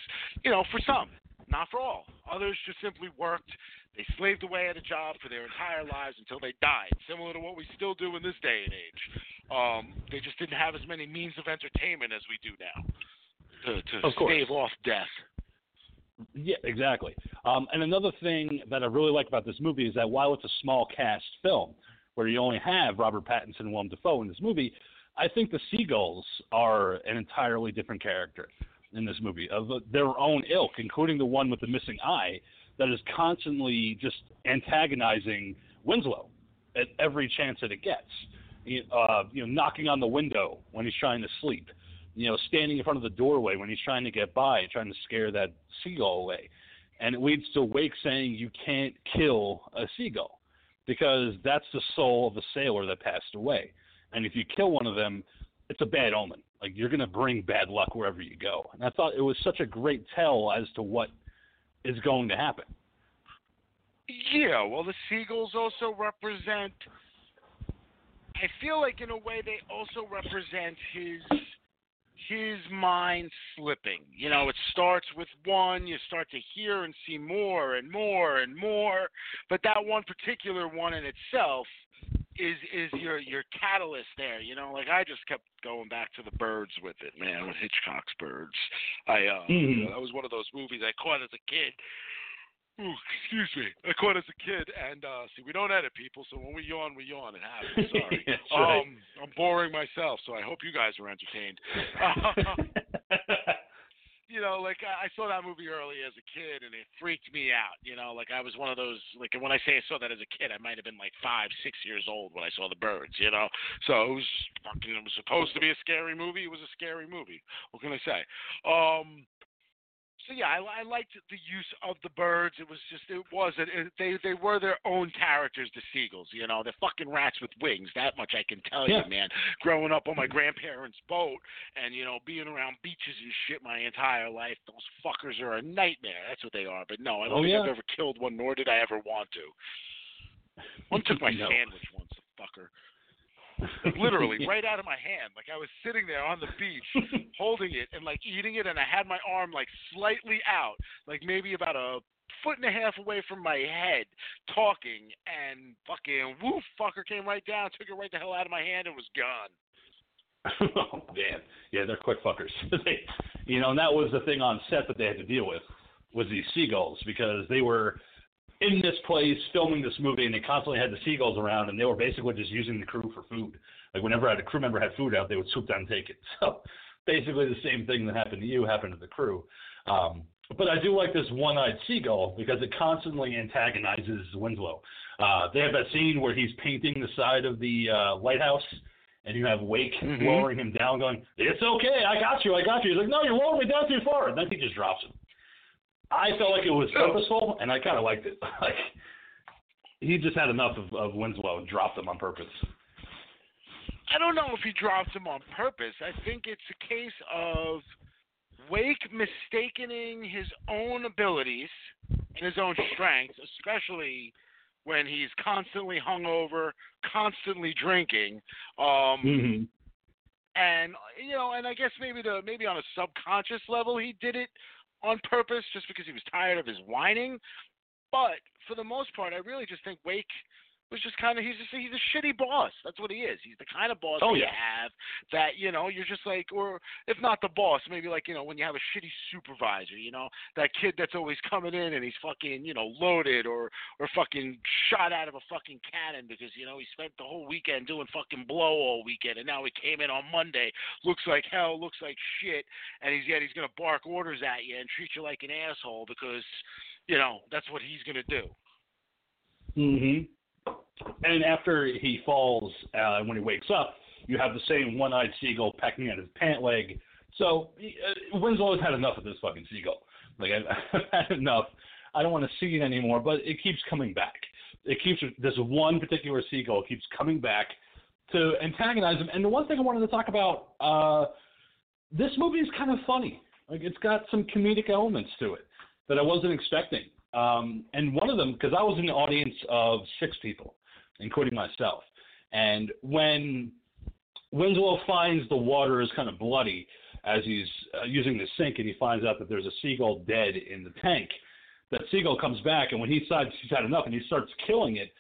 you know, for some, not for all. Others just simply worked they slaved away at a job for their entire lives until they died, similar to what we still do in this day and age. Um, they just didn't have as many means of entertainment as we do now to, to Of course. stave off death. Yeah, exactly. Um, and another thing that I really like about this movie is that while it's a small cast film, where you only have Robert Pattinson and Willem Dafoe in this movie, I think the seagulls are an entirely different character in this movie of their own ilk, including the one with the missing eye that is constantly just antagonizing Winslow at every chance that it gets. Uh, you know, knocking on the window when he's trying to sleep. You know, standing in front of the doorway when he's trying to get by, trying to scare that seagull away. And it leads to Wake saying you can't kill a seagull because that's the soul of a sailor that passed away. And if you kill one of them, it's a bad omen. Like you're going to bring bad luck wherever you go. And I thought it was such a great tell as to what is going to happen. Yeah, well, the seagulls also represent. I feel like in a way they also represent his his mind slipping. You know, it starts with one, you start to hear and see more and more and more, but that one particular one in itself is is your your catalyst there. You know, like I just kept going back to the birds with it, man, with Hitchcock's birds. I uh Mhm. that was one of those movies I caught as a kid. Ooh, excuse me. I caught as a kid, and uh see, we don't edit people, so when we yawn, we yawn. It happens. Sorry. That's right. Um, I'm boring myself, so I hope you guys are entertained. you know, like I saw that movie early as a kid, and it freaked me out. You know, like I was one of those. Like when I say I saw that as a kid, I might have been like five, six years old when I saw the birds. You know, so it was fucking. It was supposed to be a scary movie. It was a scary movie. What can I say? Um. So yeah, I, I liked the use of the birds. It was just, it was, it, it, they they were their own characters. The seagulls, you know, they're fucking rats with wings. That much I can tell Yeah. you, man. Growing up on my grandparents' boat, and you know, being around beaches and shit my entire life, those fuckers are a nightmare. That's what they are. But no, I don't Oh, think yeah. I've ever killed one, nor did I ever want to. One took my No. sandwich once, the fucker. Like literally right out of my hand. Like I was sitting there on the beach, holding it and like eating it, and I had my arm like slightly out, like maybe about a foot and a half away from my head, talking, and fucking woof fucker came right down, took it right the hell out of my hand, and was gone. oh man, yeah, they're quick fuckers. they, you know, and that was the thing on set that they had to deal with was these seagulls because they were in this place filming this movie and they constantly had the seagulls around and they were basically just using the crew for food. Like whenever a crew member had food out, they would swoop down and take it. So basically the same thing that happened to you happened to the crew. Um, but I do like this one-eyed seagull because it constantly antagonizes Winslow. Uh, they have that scene where he's painting the side of the uh, lighthouse and you have Wake Mhm. lowering him down, going, "It's okay, I got you, I got you." He's like, "No, you're lowering me down too far," and then he just drops him. I felt like it was purposeful, and I kind of liked it. Like he just had enough of, of Winslow and dropped him on purpose. I don't know if he dropped him on purpose. I think it's a case of Wake mistaking his own abilities and his own strengths, especially when he's constantly hungover, constantly drinking. Um, Mm-hmm. and you know, and I guess maybe the maybe on a subconscious level he did it on purpose just because he was tired of his whining. But for the most part, I really just think Wake was just kind of he's just he's a shitty boss. That's what he is. He's the kind of boss Oh, that you have that you know you're just like, or if not the boss, maybe like you know when you have a shitty supervisor, you know that kid that's always coming in and he's fucking you know loaded or or fucking shot out of a fucking cannon because you know he spent the whole weekend doing fucking blow all weekend and now he came in on Monday looks like hell, looks like shit, and he's yet he's gonna bark orders at you and treat you like an asshole because you know that's what he's gonna do. Mm-hmm. And after he falls, uh, when he wakes up, you have the same one-eyed seagull pecking at his pant leg. So uh, Winslow's had enough of this fucking seagull. Like I've, had enough. I don't want to see it anymore. But it keeps coming back. It keeps this one particular seagull keeps coming back to antagonize him. And the one thing I wanted to talk about, uh, this movie is kind of funny. Like it's got some comedic elements to it that I wasn't expecting. Um, and one of them, because I was in the audience of six people, including myself, and when Winslow finds the water is kind of bloody as he's uh, using the sink, and he finds out that there's a seagull dead in the tank. That seagull comes back, and when he decides he's had enough and he starts killing it,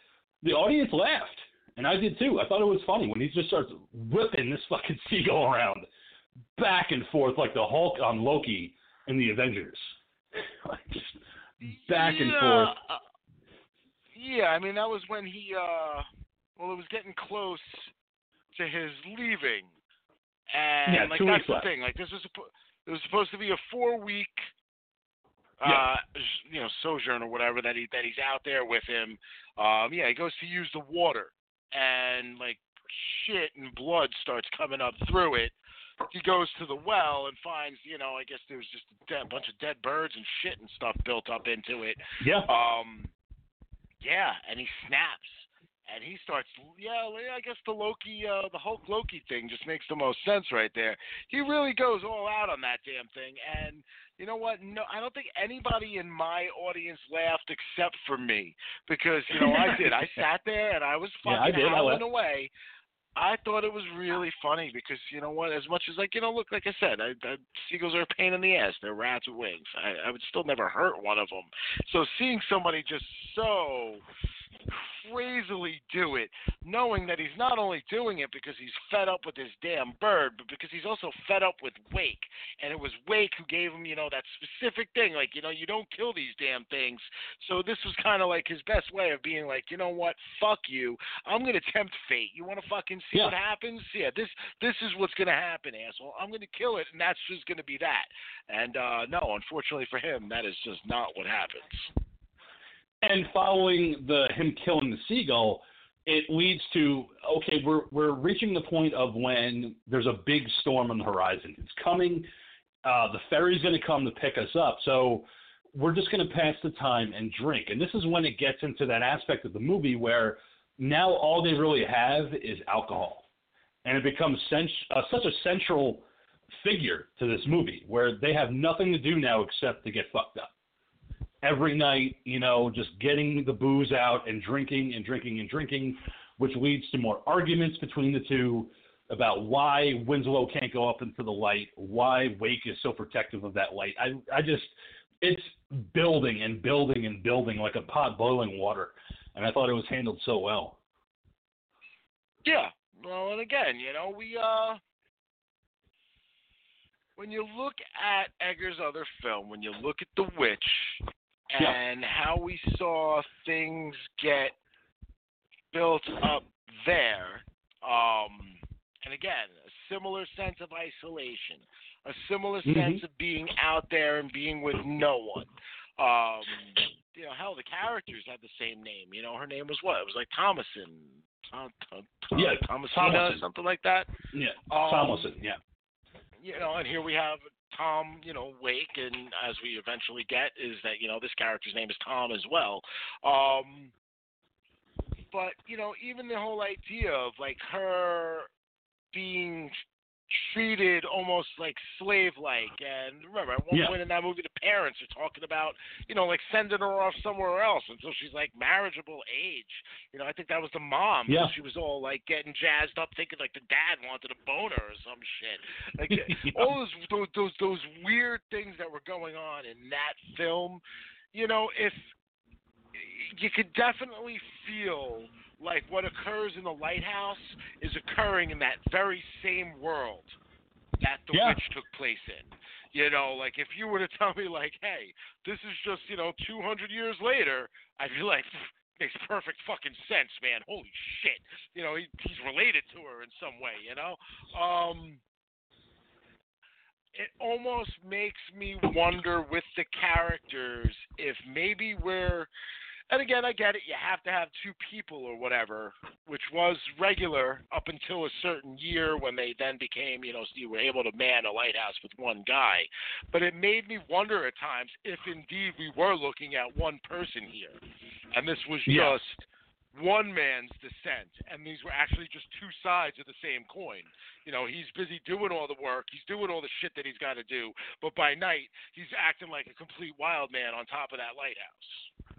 the audience laughed, and I did too. I thought it was funny when he just starts whipping this fucking seagull around back and forth like the Hulk on Loki in the Avengers. like just back and forth. Yeah, I mean that was when he uh well it was getting close to his leaving. And Yeah, like two that's weeks the left. thing. Like this was it was supposed to be a four week uh s- you know, sojourn or whatever that he that he's out there with him. Um yeah, he goes to use the water and like shit and blood starts coming up through it. He goes to the well and finds, you know, I guess there's just a dead, bunch of dead birds and shit and stuff built up into it. Yeah. Um, yeah, and he snaps, and he starts. Yeah, I guess the Loki, uh, the Hulk Loki thing just makes the most sense right there. He really goes all out on that damn thing, and you know what? No, I don't think anybody in my audience laughed except for me because you know I did. I sat there and I was Yeah, I fucking did. Howling away. I thought it was really funny because you know what? As much as like you know, look, like I said, I, I, seagulls are a pain in the ass. They're rats with wings. I, I would still never hurt one of them. So seeing somebody just so crazily do it, knowing that he's not only doing it because he's fed up with his damn bird, but because he's also fed up with Wake. And it was Wake who gave him, you know, that specific thing, like, you know, you don't kill these damn things. So this was kind of like his best way of being like, you know what, fuck you. I'm gonna tempt fate. You want to fucking see Yeah. what happens? Yeah, this this is what's gonna happen, asshole. I'm gonna kill it, and that's just gonna be that. And uh no, unfortunately for him, that is just not what happens. And following the him killing the seagull, it leads to okay, we're we're reaching the point of when there's a big storm on the horizon. It's coming. Uh, the ferry's going to come to pick us up. So we're just going to pass the time and drink. And this is when it gets into that aspect of the movie where now all they really have is alcohol, and it becomes cent- uh, such a central figure to this movie where they have nothing to do now except to get fucked up every night, you know, just getting the booze out and drinking and drinking and drinking which leads to more arguments between the two about why Winslow can't go up into the light, why Wake is so protective of that light. I I just it's building and building and building like a pot boiling water, and I thought it was handled so well. Yeah. Well, and again, you know, we uh when you look at Eggers' other film, when you look at The Witch and how we saw things get built up there, um, and again, a similar sense of isolation, a similar Mhm. sense of being out there and being with no one. Um, you know, hell, the characters had the same name. You know, her name was what? It was like Thomason, Tom, Tom, Tom, Yeah, Thomasina, Thomason. something like that. Yeah, Um, Tomlinson. Yeah. You know, and here we have Tom, you know, Wake, and as we eventually get, is that you know this character's name is Tom as well. Um, but you know, even the whole idea of like her being treated almost like slave-like, and remember at one Yeah. point in that movie, the parents are talking about, you know, like sending her off somewhere else until she's like marriageable age. You know, I think that was the mom. Yeah. She was all like getting jazzed up, thinking like the dad wanted a boner or some shit. Like Yeah. Uh, all those, those those those weird things that were going on in that film. You know, if you could definitely feel like what occurs in the lighthouse is occurring in that very same world that the Yeah. witch took place in. You know, like if you were to tell me like, hey, this is just, you know, 200 years later, I'd be like, makes perfect fucking sense, man. Holy shit. You know, he, he's related to her in some way, you know? Um it almost makes me wonder with the characters if maybe we're and again I get it, you have to have two people or whatever, which was regular up until a certain year when they then became, you know, you were able to man a lighthouse with one guy. But it made me wonder at times if indeed we were looking at one person here. And this was Yeah. just one man's descent, and these were actually just two sides of the same coin. You know, he's busy doing all the work, he's doing all the shit that he's got to do, but by night he's acting like a complete wild man on top of that lighthouse.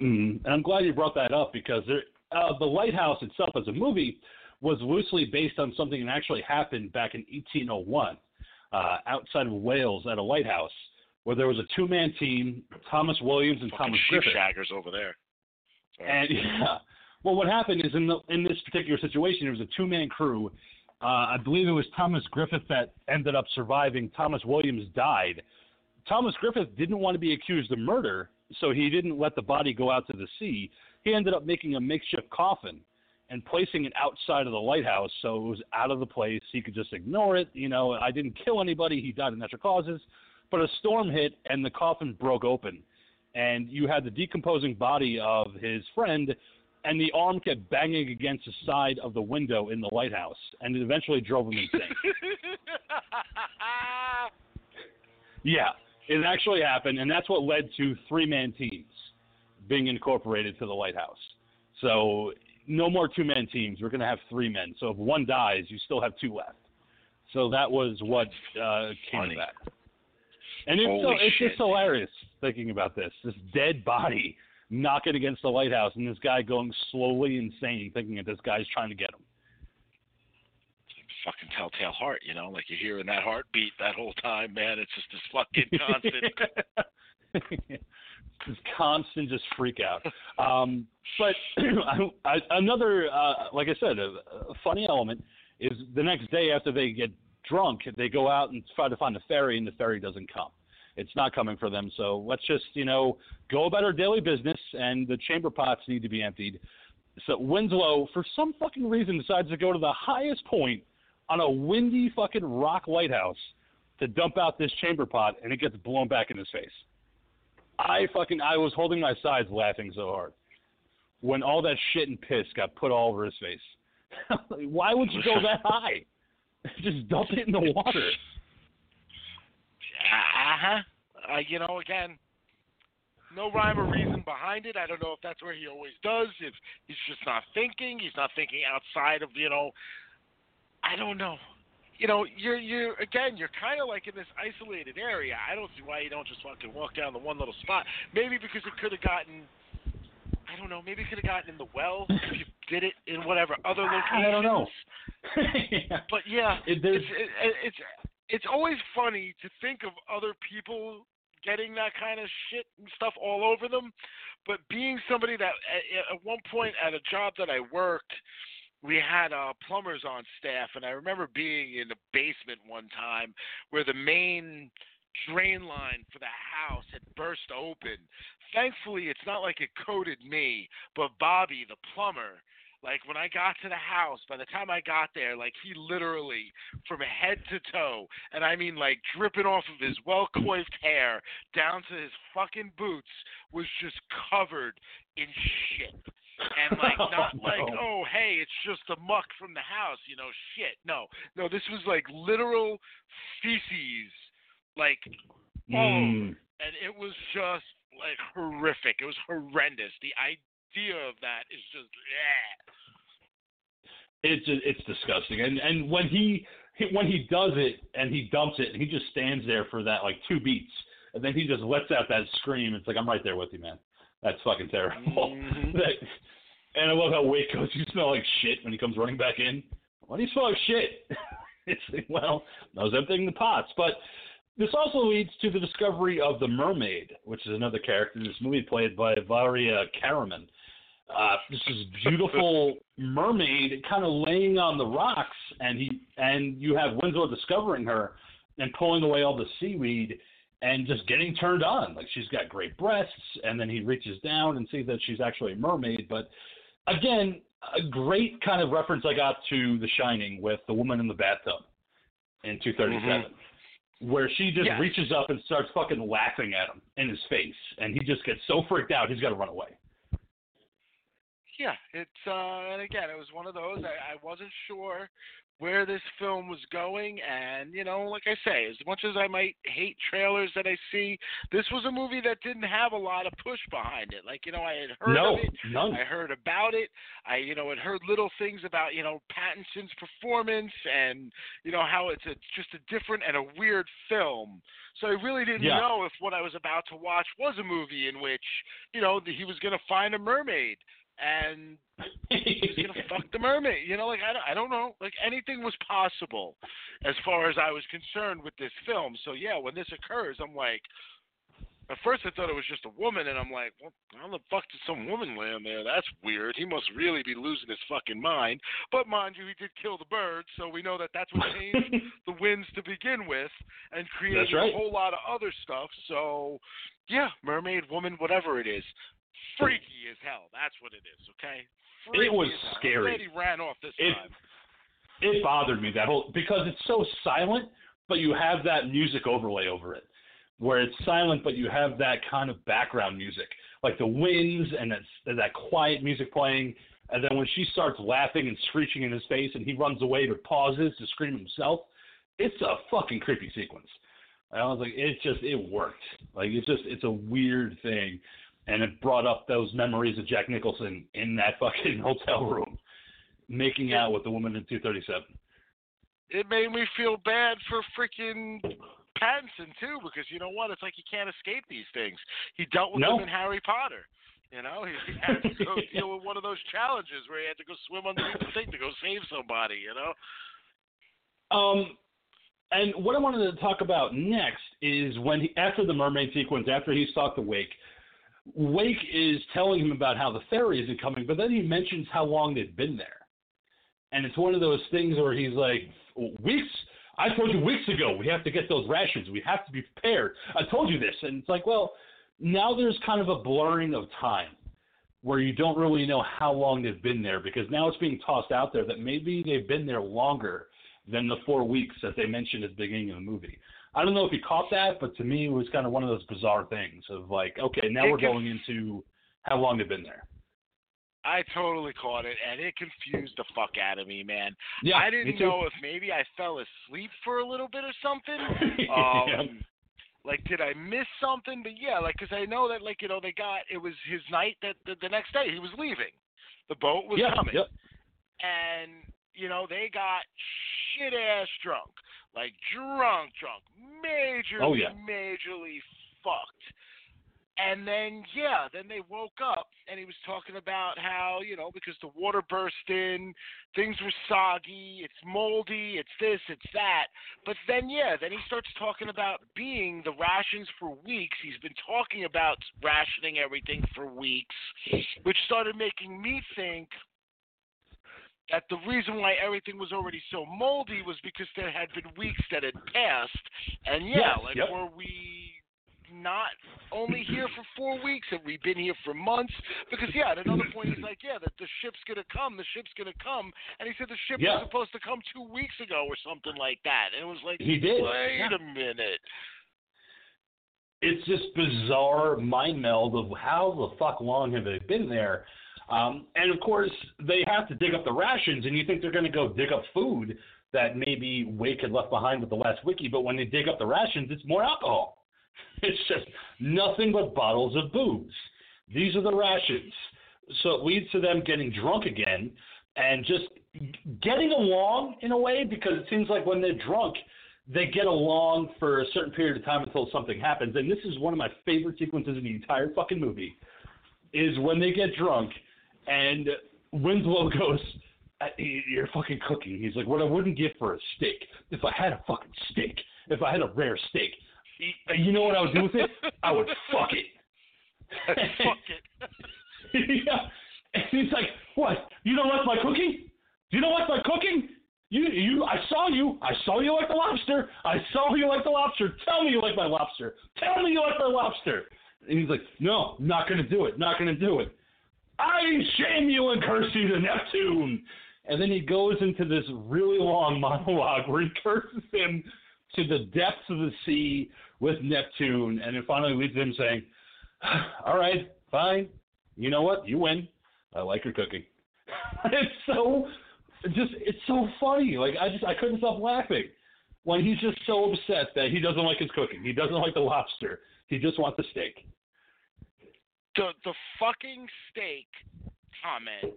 Mm, and I'm glad you brought that up because there, uh, the lighthouse itself as a movie was loosely based on something that actually happened back in 1801 uh, outside of Wales at a lighthouse where there was a two-man team, Thomas Williams and Fucking Thomas Griffith. shaggers over there. Sorry. And yeah, well, what happened is in the in this particular situation, it was a two man crew. Uh, I believe it was Thomas Griffith that ended up surviving. Thomas Williams died. Thomas Griffith didn't want to be accused of murder, so he didn't let the body go out to the sea. He ended up making a makeshift coffin and placing it outside of the lighthouse so it was out of the place. He could just ignore it. You know, I didn't kill anybody. He died of natural causes. But a storm hit and the coffin broke open and you had the decomposing body of his friend, and the arm kept banging against the side of the window in the lighthouse, and it eventually drove him insane. yeah, it actually happened, and that's what led to three-man teams being incorporated to the lighthouse. So no more two-man teams. We're going to have three men. So if one dies, you still have two left. So that was what uh, came Funny. of that. And it's, so, it's just hilarious thinking about this. This dead body knocking against the lighthouse, and this guy going slowly insane, thinking that this guy's trying to get him. Fucking telltale heart, you know, like you're hearing that heartbeat that whole time, man. It's just this fucking constant. this constant just freak out. Um, but I, I, another, uh, like I said, a, a funny element is the next day after they get drunk, they go out and try to find a ferry, and the ferry doesn't come. It's not coming for them. So let's just, you know, go about our daily business, and the chamber pots need to be emptied. So Winslow, for some fucking reason, decides to go to the highest point on a windy fucking rock lighthouse to dump out this chamber pot, and it gets blown back in his face. I fucking I was holding my sides laughing so hard when all that shit and piss got put all over his face. Why would you go that high? Just dump it in the water. uh-huh. Uh, you know, again, no rhyme or reason behind it. I don't know if that's where he always does. If he's just not thinking, he's not thinking outside of you know. I don't know. You know, you're you're again, you're kind of like in this isolated area. I don't see why you don't just fucking walk down the one little spot. Maybe because it could have gotten I don't know. Maybe it could have gotten in the well if you did it in whatever other locations. I don't know. yeah. But yeah, It- it's it, it's it's always funny to think of other people getting that kind of shit and stuff all over them, but being somebody that at, at one point at a job that I worked, we had uh, plumbers on staff, and I remember being in the basement one time where the main drain line for the house had burst open. Thankfully, it's not like it coated me, but Bobby, the plumber, like when I got to the house, by the time I got there, like he literally from head to toe, and I mean like dripping off of his well coiffed hair down to his fucking boots, was just covered in shit. And like not Oh, like, oh hey, it's just the muck from the house, you know, shit. No. No, this was like literal feces. Like oh Mm. and it was just like horrific. It was horrendous. The idea of that is just yeah. It's it's disgusting, and and when he he- when he does it and he dumps it, and he just stands there for that like two beats, and then he just lets out that scream. It's like I'm right there with you, man. That's fucking terrible. Mhm. that, and I love how Wake goes, "You smell like shit" when he comes running back in. Why do you smell like shit? it's like, well, I was emptying the pots, but. This also leads to the discovery of the mermaid, which is another character in this movie played by Varia Karaman. Uh, this is a beautiful mermaid kind of laying on the rocks, and he and you have Winslow discovering her and pulling away all the seaweed and just getting turned on. Like she's got great breasts, and then he reaches down and sees that she's actually a mermaid. But again, a great kind of reference I got to The Shining with the woman in the bathtub in 237. Where she just Yes. reaches up and starts fucking laughing at him in his face, and he just gets so freaked out he's got to run away. Yeah, it's uh and again it was one of those I, I wasn't sure where this film was going and you know, like I say, as much as I might hate trailers that I see, this was a movie that didn't have a lot of push behind it. Like, you know, I had heard no, of it, none. I heard about it. I, you know, had heard little things about, you know, Pattinson's performance and, you know, how it's a, just a different and a weird film. So I really didn't Yeah. know if what I was about to watch was a movie in which, you know, he was going to find a mermaid and he was going to fuck the mermaid. You know, like, I don't, I don't know. Like, anything was possible as far as I was concerned with this film. So, yeah, when this occurs, I'm like, at first, I thought it was just a woman, and I'm like, well, how the fuck did some woman land there? That's weird. He must really be losing his fucking mind. But mind you, he did kill the bird, so we know that that's what changed the winds to begin with, and created right. a whole lot of other stuff. So, yeah, mermaid, woman, whatever it is, freaky as hell. That's what it is. Okay. Freaky was as. I'm scary. glad he ran off this It- time. it bothered me that whole because it's so silent, but you have that music overlay over it, where it's silent, but you have that kind of background music, like the winds and that that quiet music playing. And then when she starts laughing and screeching in his face, and he runs away but pauses to scream himself, it's a fucking creepy sequence. I was like, it just it worked. Like it's just it's a weird thing, and it brought up those memories of Jack Nicholson in that fucking hotel room, making out with the woman in 237. it made me feel bad for freaking Pattinson too, because you know what? It's like he can't escape these things. He dealt with No. them in Harry Potter. You know, he, he had to go deal with one of those challenges where he had to go swim underneath the thing to go save somebody. You know. Um, and what I wanted to talk about next is when he, after the mermaid sequence, after he's talked to Wake, Wake is telling him about how the ferry isn't coming, but then he mentions how long they've been there. And it's one of those things where he's like, weeks. I told you weeks ago we have to get those rations. We have to be prepared. I told you this, and it's like, well, now there's kind of a blurring of time where you don't really know how long they've been there because now it's being tossed out there that maybe they've been there longer than the four weeks that they mentioned at the beginning of the movie. I don't know if you caught that, but to me it was kind of one of those bizarre things of like, okay, now It we're conf- going into how long they've been there. I totally caught it, and it confused the fuck out of me, man. Yeah, I didn't know if maybe I fell asleep for a little bit or something. Yeah. Um, Like, did I miss something? But yeah, like, 'cause I know that, like, you know, they got it was his night that the, the next day he was leaving. The boat was yeah, coming, yep. and you know they got shit ass drunk, like drunk, drunk, majorly, Oh, yeah. majorly fucked. And then, yeah, then they woke up and he was talking about how, you know, because the water burst in, things were soggy, it's moldy, it's this, it's that. But then, yeah, then he starts talking about being the rations for weeks. He's been talking about rationing everything for weeks, which started making me think that the reason why everything was already so moldy was because there had been weeks that had passed. And yeah, like yep. were we not only here for four weeks and we've been here for months because yeah at another point he's like yeah that the ship's gonna come the ship's gonna come and he said the ship Yeah. was supposed to come two weeks ago or something like that and it was like He did. wait Yeah. a minute it's this bizarre mind meld of how the fuck long have they been there? Um, and of course, they have to dig up the rations, and you think they're going to go dig up food that maybe Wake had left behind with the last wickie, but when they dig up the rations, it's more alcohol. It's just nothing but bottles of booze. These are the rations. So it leads to them getting drunk again and just getting along in a way because it seems like when they're drunk, they get along for a certain period of time until something happens. And this is one of my favorite sequences in the entire fucking movie is when they get drunk and Winslow goes, "Uh, you're fucking cooking. He's like, what I wouldn't give for a steak. If I had a fucking steak, if I had a rare steak, you know what I would do with it? I would fuck it. fuck it yeah. And he's like, what? You don't like my cooking? You don't like my cooking? You, you, I saw you. I saw you like the lobster. I saw you like the lobster. Tell me you like my lobster. Tell me you like my lobster. And he's like, no, not going to do it. Not going to do it. I shame you and curse you to Neptune. And then he goes into this really long monologue where he curses him to the depths of the sea with Neptune, and it finally leads him saying, "All right, fine. You know what? You win. I like your cooking." it's so just it's so funny. Like I just I couldn't stop laughing when he's just so upset that he doesn't like his cooking. He doesn't like the lobster. He just wants the steak. The the fucking steak comment.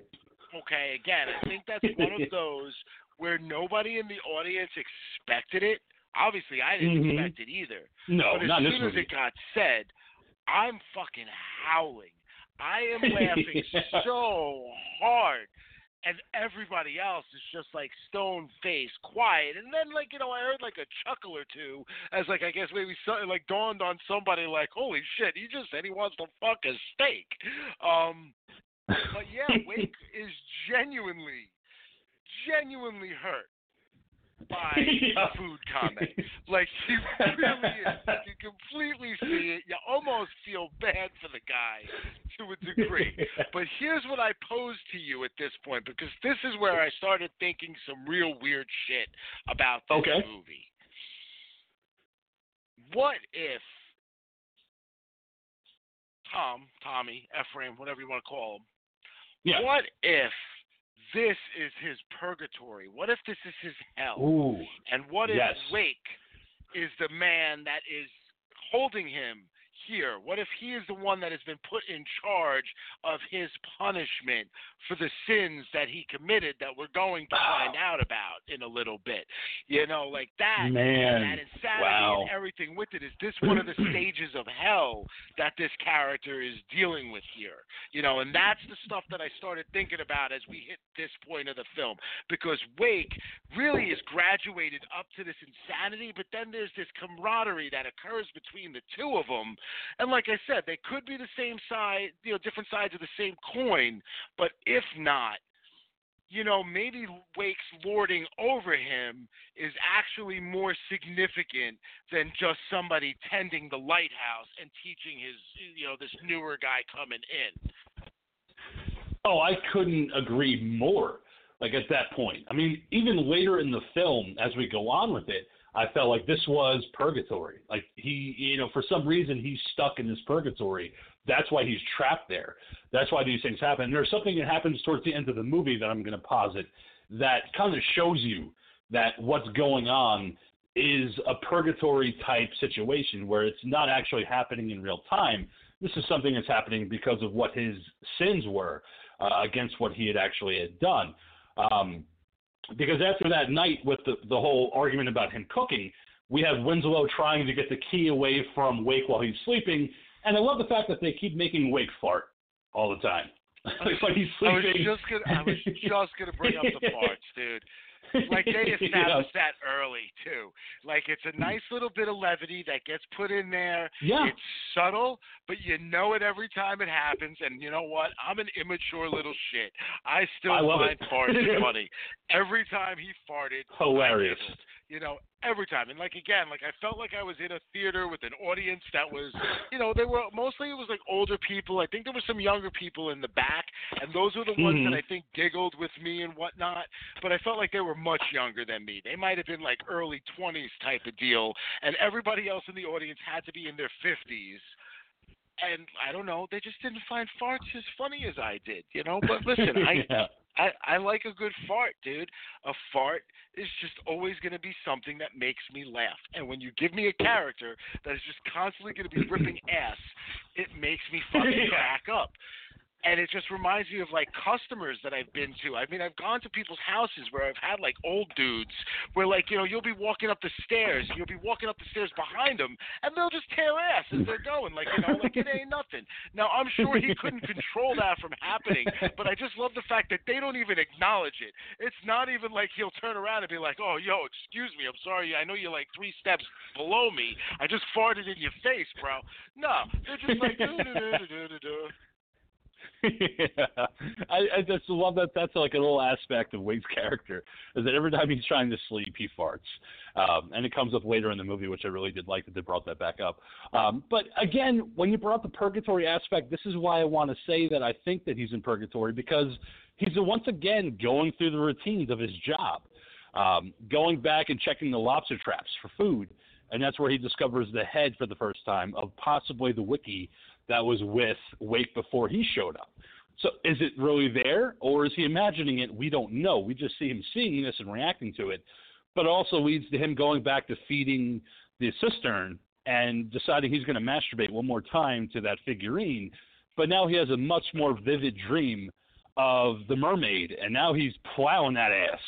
Okay, again, I think that's one of those where nobody in the audience expected it. Obviously, I didn't Mhm. expect it either. No, but as not soon as it got said, I'm fucking howling. I am laughing Yeah. so hard. And everybody else is just like stone faced, quiet. And then, like, you know, I heard like a chuckle or two as, like, I guess maybe something like dawned on somebody, like, holy shit, he just said he wants to fuck a steak. Um, but yeah, Wake is genuinely, genuinely hurt by Yeah. the food comment. Like he really is. You can completely see it. You almost feel bad for the guy to a degree. But here's what I pose to you at this point, because this is where I started thinking some real weird shit about this Okay. movie. What if Tom, Tommy, Ephraim, whatever you want to call him, yeah. what if this is his purgatory? What if this is his hell? Ooh. And what if Yes. Wake is the man that is holding him here? What if he is the one that has been put in charge of his punishment for the sins that he committed that we're going to find out about in a little bit? You know, like that. Man. That insanity Wow. and everything with it. Is this one of the stages of hell that this character is dealing with here? You know, and that's the stuff that I started thinking about as we hit this point of the film. Because Wake really is graduated up to this insanity, but then there's this camaraderie that occurs between the two of them. And like I said, they could be the same side, you know, different sides of the same coin, but if not, you know, maybe Wake's lording over him is actually more significant than just somebody tending the lighthouse and teaching his, you know, this newer guy coming in. Oh, I couldn't agree more. Like at that point, I mean, even later in the film, as we go on with it, I felt like this was purgatory. Like he, you know, for some reason he's stuck in this purgatory. That's why he's trapped there. That's why these things happen. And there's something that happens towards the end of the movie that I'm going to posit that kind of shows you that what's going on is a purgatory type situation where it's not actually happening in real time. This is something that's happening because of what his sins were uh, against what he had actually had done. Um, because after that night with the, the whole argument about him cooking, we have Winslow trying to get the key away from Wake while he's sleeping, And I love the fact that they keep making Wake fart all the time. It's like he's I was sleeping. just gonna I was just gonna bring up the parts, dude. Like they established know? that early too. Like it's a nice little bit of levity that gets put in there. Yeah. It's subtle, but you know it every time it happens. And you know what? I'm an immature little shit. I still I find it. parts funny. Every time he farted, Hilarious. You know, every time. And like again, like I felt like I was in a theater with an audience that was, you know, they were mostly it was like older people. I think there were some younger people in the back, and those were the ones Mhm. that I think giggled with me and whatnot. But I felt like they were much younger than me. They might have been like early 20s type of deal, and everybody else in the audience had to be in their 50s. And I don't know, they just didn't find farts as funny as I did, you know. But listen, I yeah. I, I like a good fart, dude. A fart is just always going to be something that makes me laugh. And when you give me a character that is just constantly going to be ripping ass, it makes me fucking Yeah. crack up. And it just reminds me of like customers that I've been to. I mean, I've gone to people's houses where I've had like old dudes where like, you know, you'll be walking up the stairs, you'll be walking up the stairs behind them, and they'll just tear ass as they're going. Like, you know, like it ain't nothing. Now, I'm sure he couldn't control that from happening, but I just love the fact that they don't even acknowledge it. It's not even like he'll turn around and be like, "Oh, yo, excuse me, I'm sorry. I know you're like three steps below me. I just farted in your face, bro." No, they're just like. Yeah. I, I just love that. That's like a little aspect of Wake's character is that every time he's trying to sleep, he farts, um, and it comes up later in the movie, which I really did like that they brought that back up. Um, but again, when you brought the purgatory aspect, this is why I want to say that I think that he's in purgatory because he's once again going through the routines of his job, um, going back and checking the lobster traps for food, and that's where he discovers the head for the first time of possibly the wickie that was with Wake before he showed up. So is it really there, or is he imagining it? We don't know. We just see him seeing this and reacting to it. But it also leads to him going back to feeding the cistern and deciding he's going to masturbate one more time to that figurine. But now he has a much more vivid dream of the mermaid, and now he's plowing that ass,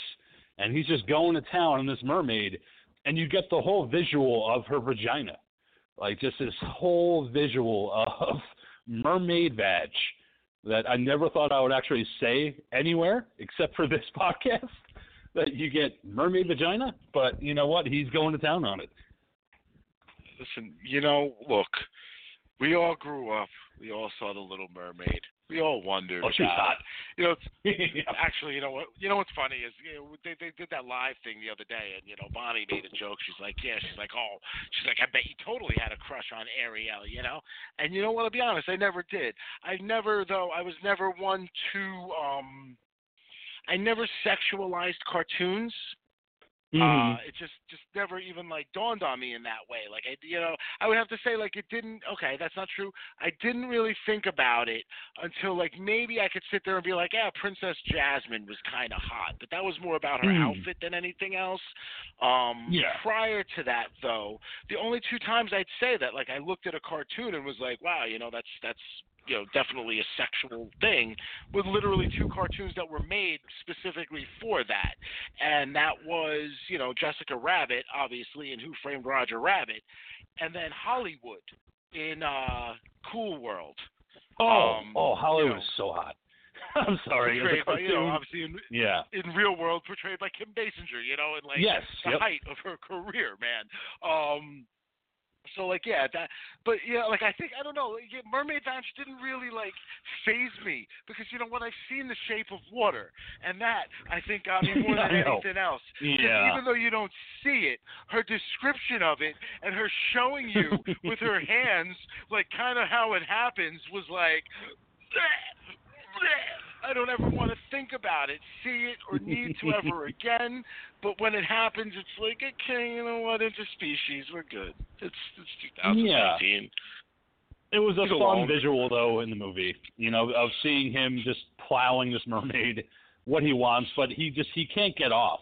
and he's just going to town on this mermaid, and you get the whole visual of her vagina like just this whole visual of mermaid vag that I never thought I would actually say anywhere except for this podcast. That you get mermaid vagina, but you know what? He's going to town on it. Listen, you know, look, we all grew up. We all saw the Little Mermaid. We all wondered. Oh, she's hot. You know, it's, actually, you know what? You know what's funny is you know they they did that live thing the other day, and you know Bonnie made a joke. She's like, yeah, she's like, oh, she's like, I bet you totally had a crush on Ariel, you know. And you know what? I'll be honest, I never did. I never though. I was never one to um. I never sexualized cartoons. Mhm. Uh, it just just never even like dawned on me in that way. Like I, you know, I would have to say like it didn't. Okay, that's not true. I didn't really think about it until like maybe I could sit there and be like, yeah, Princess Jasmine was kind of hot, but that was more about her Hmm. outfit than anything else. Um, Yeah. Prior to that, though, the only two times I'd say that like I looked at a cartoon and was like, wow, you know, that's that's you know definitely a sexual thing with literally two cartoons that were made specifically for that and that was you know Jessica Rabbit obviously in Who Framed Roger Rabbit and then Holli Would in uh Cool World oh, um, oh, Holli Would you know, is so hot. I'm sorry. portrayed by you know obviously in yeah. in real world portrayed by Kim Basinger you know in like Yes. the Yep. height of her career man um so like yeah that but yeah like I think I don't know yeah, Mermaid Vanish didn't really like faze me because you know what I've seen The Shape of Water and that I think got me more than anything else. Yeah. even though you don't see it, her description of it and her showing you with her hands, like kind of how it happens, was like, I don't ever want to think about it, see it, or need to ever again. But when it happens, it's like, okay, you know what? Interspecies, we're good. It's it's 2019. Yeah. It was a He's fun alone. visual though in the movie, you know, of seeing him just plowing this mermaid what he wants, but he just he can't get off.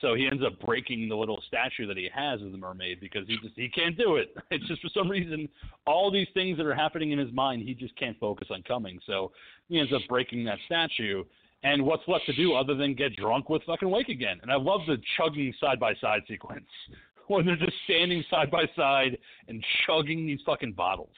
So he ends up breaking the little statue that he has of the mermaid because he just he can't do it. It's just for some reason all these things that are happening in his mind he just can't focus on coming. So he ends up breaking that statue. And what's left to do other than get drunk with fucking Wake again? And I love the chugging side by side sequence when they're just standing side by side and chugging these fucking bottles.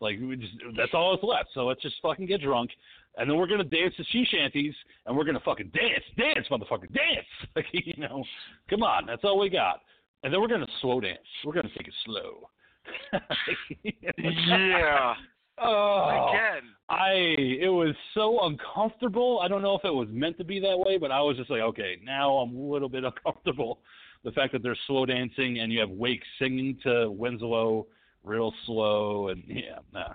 Like just that's all that's left. So let's just fucking get drunk, and then we're gonna dance to sea shanties, and we're gonna fucking dance, dance, motherfucker, dance. Like you know, come on, that's all we got. And then we're gonna slow dance. We're gonna take it slow. Yeah. Oh, Again. I it was so uncomfortable. I don't know if it was meant to be that way, but I was just like, okay, now I'm a little bit uncomfortable. The fact that they're slow dancing and you have Wake singing to Winslow real slow and yeah, nah.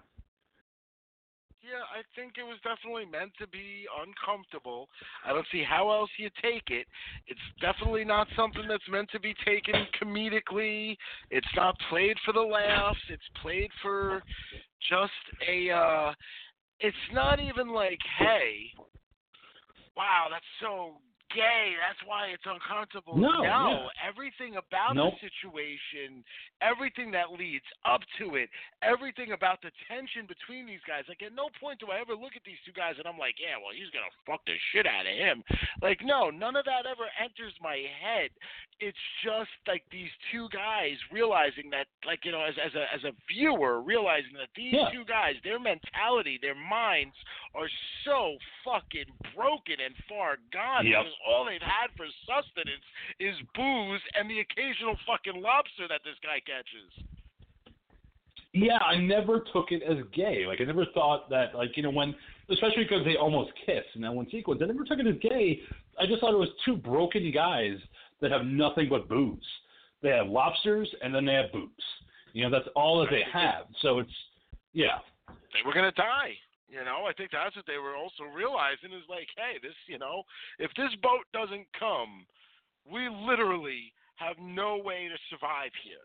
Yeah, I think it was definitely meant to be uncomfortable. I don't see how else you take it. It's definitely not something that's meant to be taken comedically. It's not played for the laughs. It's played for just a uh it's not even like, hey, wow, that's so gay. That's why it's uncomfortable. No, yeah. everything about Nope. the situation, everything that leads up to it, everything about the tension between these guys. Like at no point do I ever look at these two guys and I'm like, yeah, well, he's gonna fuck the shit out of him. Like no, none of that ever enters my head. It's just like these two guys realizing that, like you know, as as a as a viewer, realizing that these Yeah. two guys, their mentality, their minds are so fucking broken and far gone Yep. All they've had for sustenance is booze and the occasional fucking lobster that this guy catches. Yeah, I never took it as gay. Like I never thought that like, you know, when especially because they almost kiss in that one sequence, I never took it as gay. I just thought it was two broken guys that have nothing but booze. They have lobsters and then they have booze. You know, that's all that they have. So it's yeah. They were gonna die. You know, I think that's what they were also realizing is like, hey, this, you know, if this boat doesn't come, we literally have no way to survive here.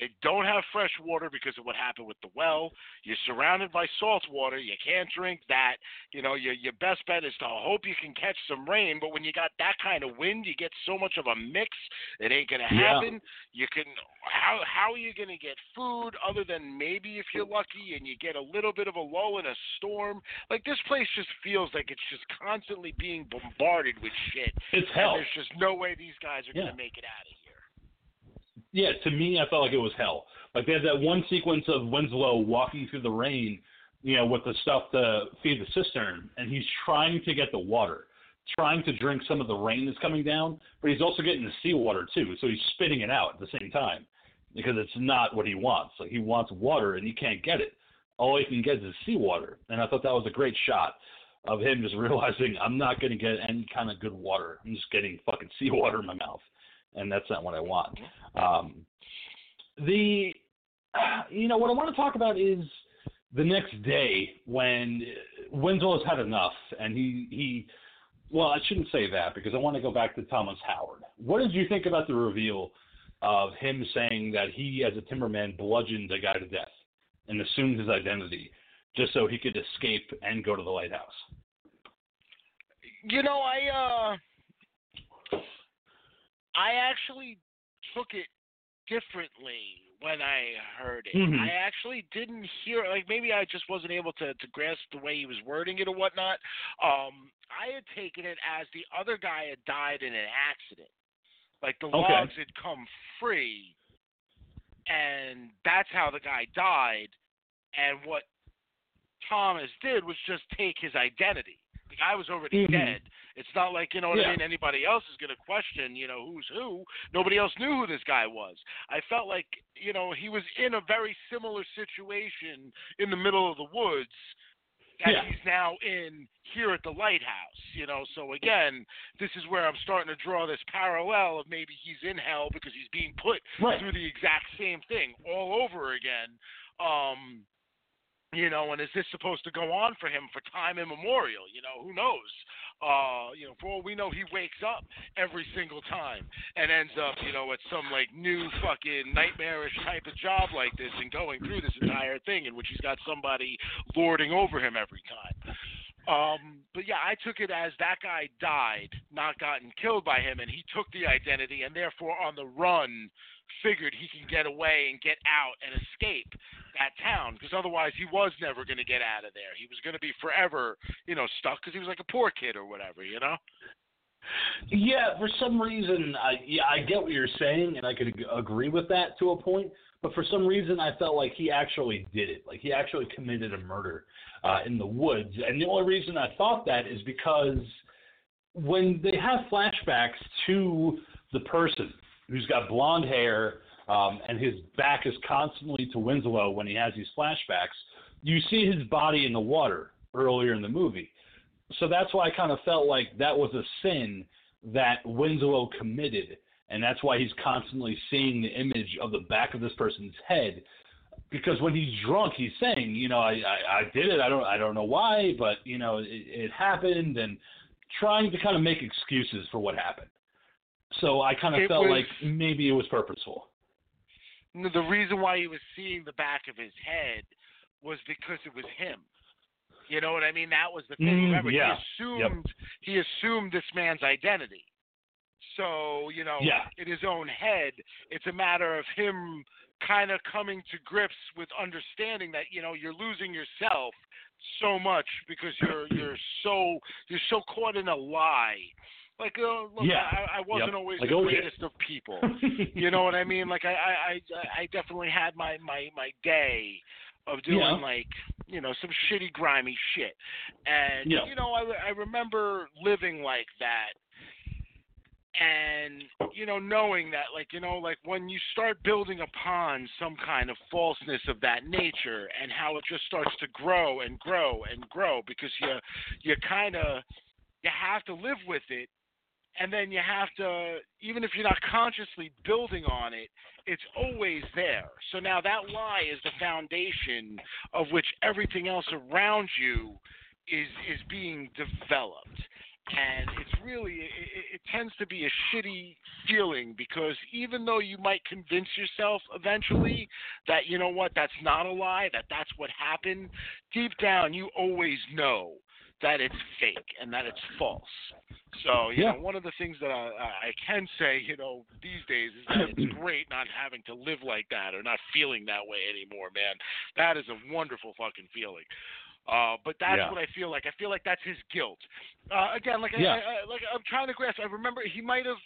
They don't have fresh water because of what happened with the well. You're surrounded by salt water. You can't drink that. You know, your your best bet is to hope you can catch some rain. But when you got that kind of wind, you get so much of a mix. It ain't gonna Yeah. happen. You can how how are you gonna get food other than maybe if you're lucky and you get a little bit of a lull in a storm? Like this place just feels like it's just constantly being bombarded with shit. It's And hell. there's just no way these guys are Yeah. gonna make it out of here. Yeah, to me, I felt like it was hell. Like they had that one sequence of Winslow walking through the rain, you know, with the stuff to feed the cistern, and he's trying to get the water, trying to drink some of the rain that's coming down, but he's also getting the seawater too, so he's spitting it out at the same time because it's not what he wants. Like he wants water and he can't get it. All he can get is seawater, and I thought that was a great shot of him just realizing I'm not going to get any kind of good water. I'm just getting fucking seawater in my mouth, and that's not what I want. Um, the, you know, what I want to talk about is the next day when Winslow's had enough, and he he. Well, I shouldn't say that because I want to go back to Thomas Howard. What did you think about the reveal of him saying that he, as a timberman, bludgeoned a guy to death and assumed his identity just so he could escape and go to the lighthouse? You know, I uh I actually took it differently when I heard it. Mhm. I actually didn't hear like maybe I just wasn't able to to grasp the way he was wording it or whatnot. Um I had taken it as the other guy had died in an accident. Like the Okay. logs had come free and that's how the guy died and what Thomas did was just take his identity. The guy was already Mhm. dead. It's not like, you know what I mean, anybody else is going to question, you know, who's who. Nobody else knew who this guy was. I felt like, you know, he was in a very similar situation in the middle of the woods that Yeah. he's now in here at the lighthouse, you know. So again, this is where I'm starting to draw this parallel of maybe he's in hell because he's being put Right. through the exact same thing all over again. Um, you know, and is this supposed to go on for him for time immemorial? You know, who knows? Uh, you know, for all we know, he wakes up every single time and ends up, you know, at some like new fucking nightmarish type of job like this and going through this entire thing in which he's got somebody lording over him every time. Um, but yeah, I took it as that guy died, not gotten killed by him, and he took the identity and therefore on the run figured he can get away and get out and escape that town because otherwise he was never going to get out of there. He was going to be forever, you know, stuck because he was like a poor kid or whatever, you know. Yeah, for some reason, I yeah, I get what you're saying, and I could ag- agree with that to a point. But for some reason, I felt like he actually did it. Like he actually committed a murder uh, in the woods. And the only reason I thought that is because when they have flashbacks to the person who's got blonde hair um, and his back is constantly to Winslow when he has these flashbacks, you see his body in the water earlier in the movie. So that's why I kind of felt like that was a sin that Winslow committed, and that's why he's constantly seeing the image of the back of this person's head. Because when he's drunk, he's saying, you know, I, I, I did it. I don't I don't know why, but you know, it, it happened, and trying to kind of make excuses for what happened. So I kind of felt was- like maybe it was purposeful. The reason why he was seeing the back of his head was because it was him. You know what I mean? That was the thing. Mm, Remember, yeah. he assumed he assumed this man's identity. So you know, Yeah. in his own head, it's a matter of him kind of coming to grips with understanding that you know you're losing yourself so much because you're you're so you're so caught in a lie. Like, uh, look, Yeah. I, I wasn't Yep. always Like, the oh, yeah. greatest of people. You know what I mean? Like I I I, I definitely had my my my day of doing Yeah. like you know some shitty grimy shit, and Yeah. you know I I remember living like that, and you know knowing that like you know like when you start building upon some kind of falseness of that nature and how it just starts to grow and grow and grow because you you kind of you have to live with it and then you have to even if you're not consciously building on it it's always there. So now that lie is the foundation of which everything else around you is is being developed. And it's really it, it, tends to be a shitty feeling because even though you might convince yourself eventually that you know what that's not a lie that that's what happened deep down you always know that it's fake and that it's false so you Yeah. know one of the things that I, I can say you know these days is that it's great not having to live like that or not feeling that way anymore man that is a wonderful fucking feeling uh, but that's Yeah. what I feel like. I feel like that's his guilt. Uh, again, like Yeah. I, I, like I'm trying to grasp. I remember he might have,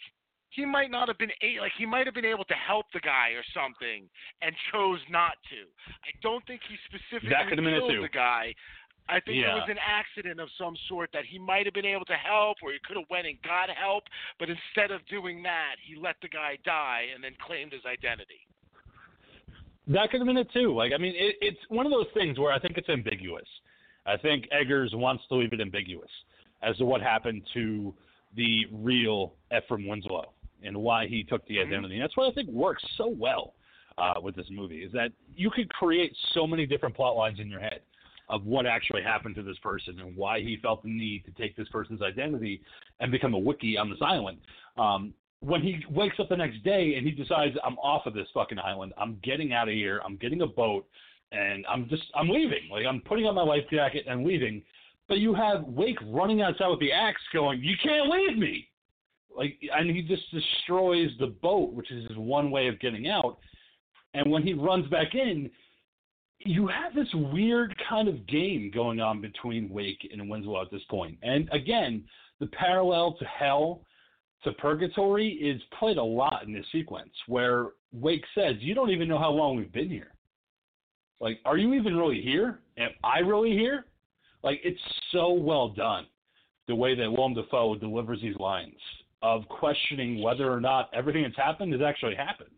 he might not have been a, like he might have been able to help the guy or something, and chose not to. I don't think he specifically That could've been it killed the guy. I think Yeah. it was an accident of some sort that he might have been able to help, or he could have went and got help. But instead of doing that, he let the guy die and then claimed his identity. That could have been it too. Like, I mean, it, it's one of those things where I think it's ambiguous. I think Eggers wants to leave it ambiguous as to what happened to the real Ephraim Winslow and why he took the Mhm. identity. And that's what I think works so well uh, with this movie is that you could create so many different plot lines in your head of what actually happened to this person and why he felt the need to take this person's identity and become a wickie on this island. Um, when he wakes up the next day and he decides I'm off of this fucking island, I'm getting out of here, I'm getting a boat, and I'm just I'm leaving. Like I'm putting on my life jacket and leaving. But you have Wake running outside with the axe, going, "You can't leave me!" Like, and he just destroys the boat, which is his one way of getting out. And when he runs back in, you have this weird kind of game going on between Wake and Winslow at this point. And again, the parallel to hell to purgatory is played a lot in this sequence where Wake says, You don't even know how long we've been here. Like, are you even really here? Am I really here? Like, it's so well done the way that Willem Dafoe delivers these lines of questioning whether or not everything that's happened has actually happened.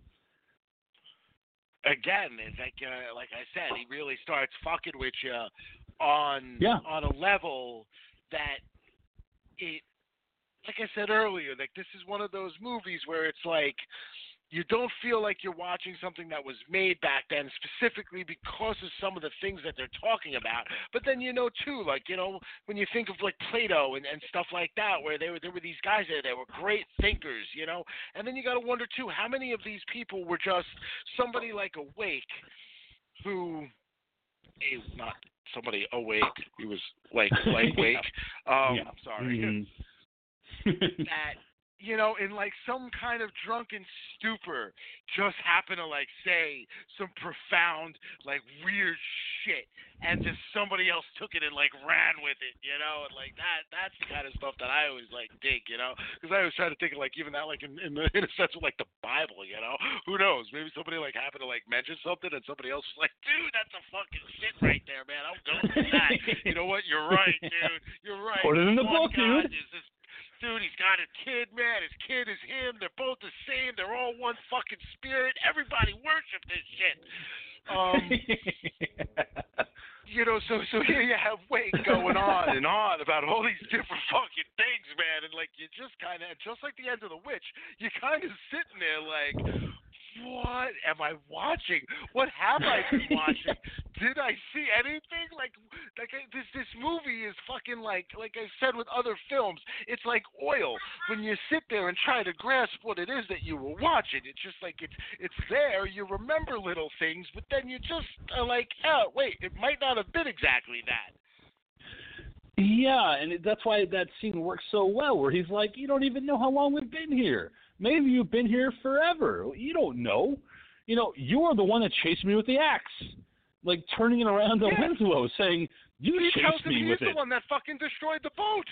Again, like uh, like I said, he really starts fucking with you on Yeah. on a level that it like I said earlier, like this is one of those movies where it's like you don't feel like you're watching something that was made back then specifically because of some of the things that they're talking about. But then you know too, like, you know, when you think of like Plato and, and stuff like that, where they were there were these guys there that were great thinkers, you know? And then you gotta wonder too, how many of these people were just somebody like Awake who is not somebody awake, he was like like Yeah. wake. Um Yeah. sorry. Mhm. that you know, in like some kind of drunken stupor, just happen to like say some profound, like weird shit, and just somebody else took it and like ran with it, you know, and like that. That's the kind of stuff that I always like dig, you know, because I always try to think of like even that like in in, the, in a sense of like the Bible, you know. Who knows? Maybe somebody like happened to like mention something, and somebody else was like, dude, that's a fucking shit right there, man. I'm going with that. you know what? You're right, dude. You're right. Put it in the One book, God dude. is this dude, he's got a kid, man. His kid is him. They're both the same. They're all one fucking spirit. Everybody worship this shit. Um, you know, so so here you have Wade going on and on about all these different fucking things, man, and like you just kind of, just like the end of the witch, you kind of sitting there like, what am I watching? What have I been watching? Did I see anything? Like, like I- this this movie is fucking like, like I said with other films, it's like oil. When you sit there and try to grasp what it is that you were watching, it's just like it's it's there. You remember little things, but then you just are like, oh wait, it might not have been exactly that. Yeah, and that's why that scene works so well, where he's like, "You don't even know how long we've been here. Maybe you've been here forever. You don't know. You know, you are the one that chased me with the axe, like turning it around to Yeah. Winslow, saying, "You He tells chased him me he's with the it." one that fucking destroyed the boat.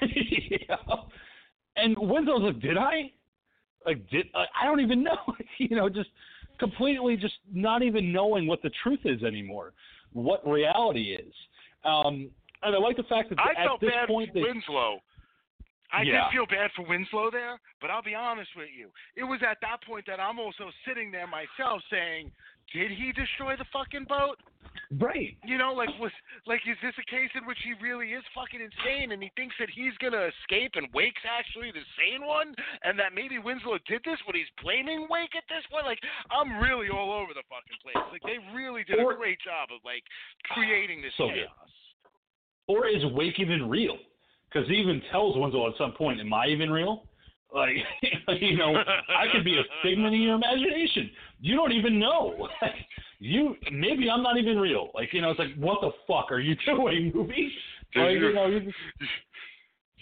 yeah. And Winslow's like, "Did I? Like, did I I don't even know. you know, just completely, just not even knowing what the truth is anymore, what reality is." Um, and I like the fact that I at felt this bad point for they Winslow. I Yeah. did feel bad for Winslow there, but I'll be honest with you. It was at that point that I'm also sitting there myself saying, did he destroy the fucking boat? right. You know, like was like is this a case in which he really is fucking insane and he thinks that he's gonna escape and Wake's actually the sane one and that maybe Winslow did this but he's blaming Wake at this point? Like I'm really all over the fucking place. Like they really did Or- a great job of like creating this So good. chaos. or is Wake even real? Because he even tells Winslow at some point, "Am I even real?" Like, you know, I could be a figment of your imagination. You don't even know. Like, you maybe I'm not even real. Like, you know, it's like, what the fuck are you doing, movie? Like, you know, you-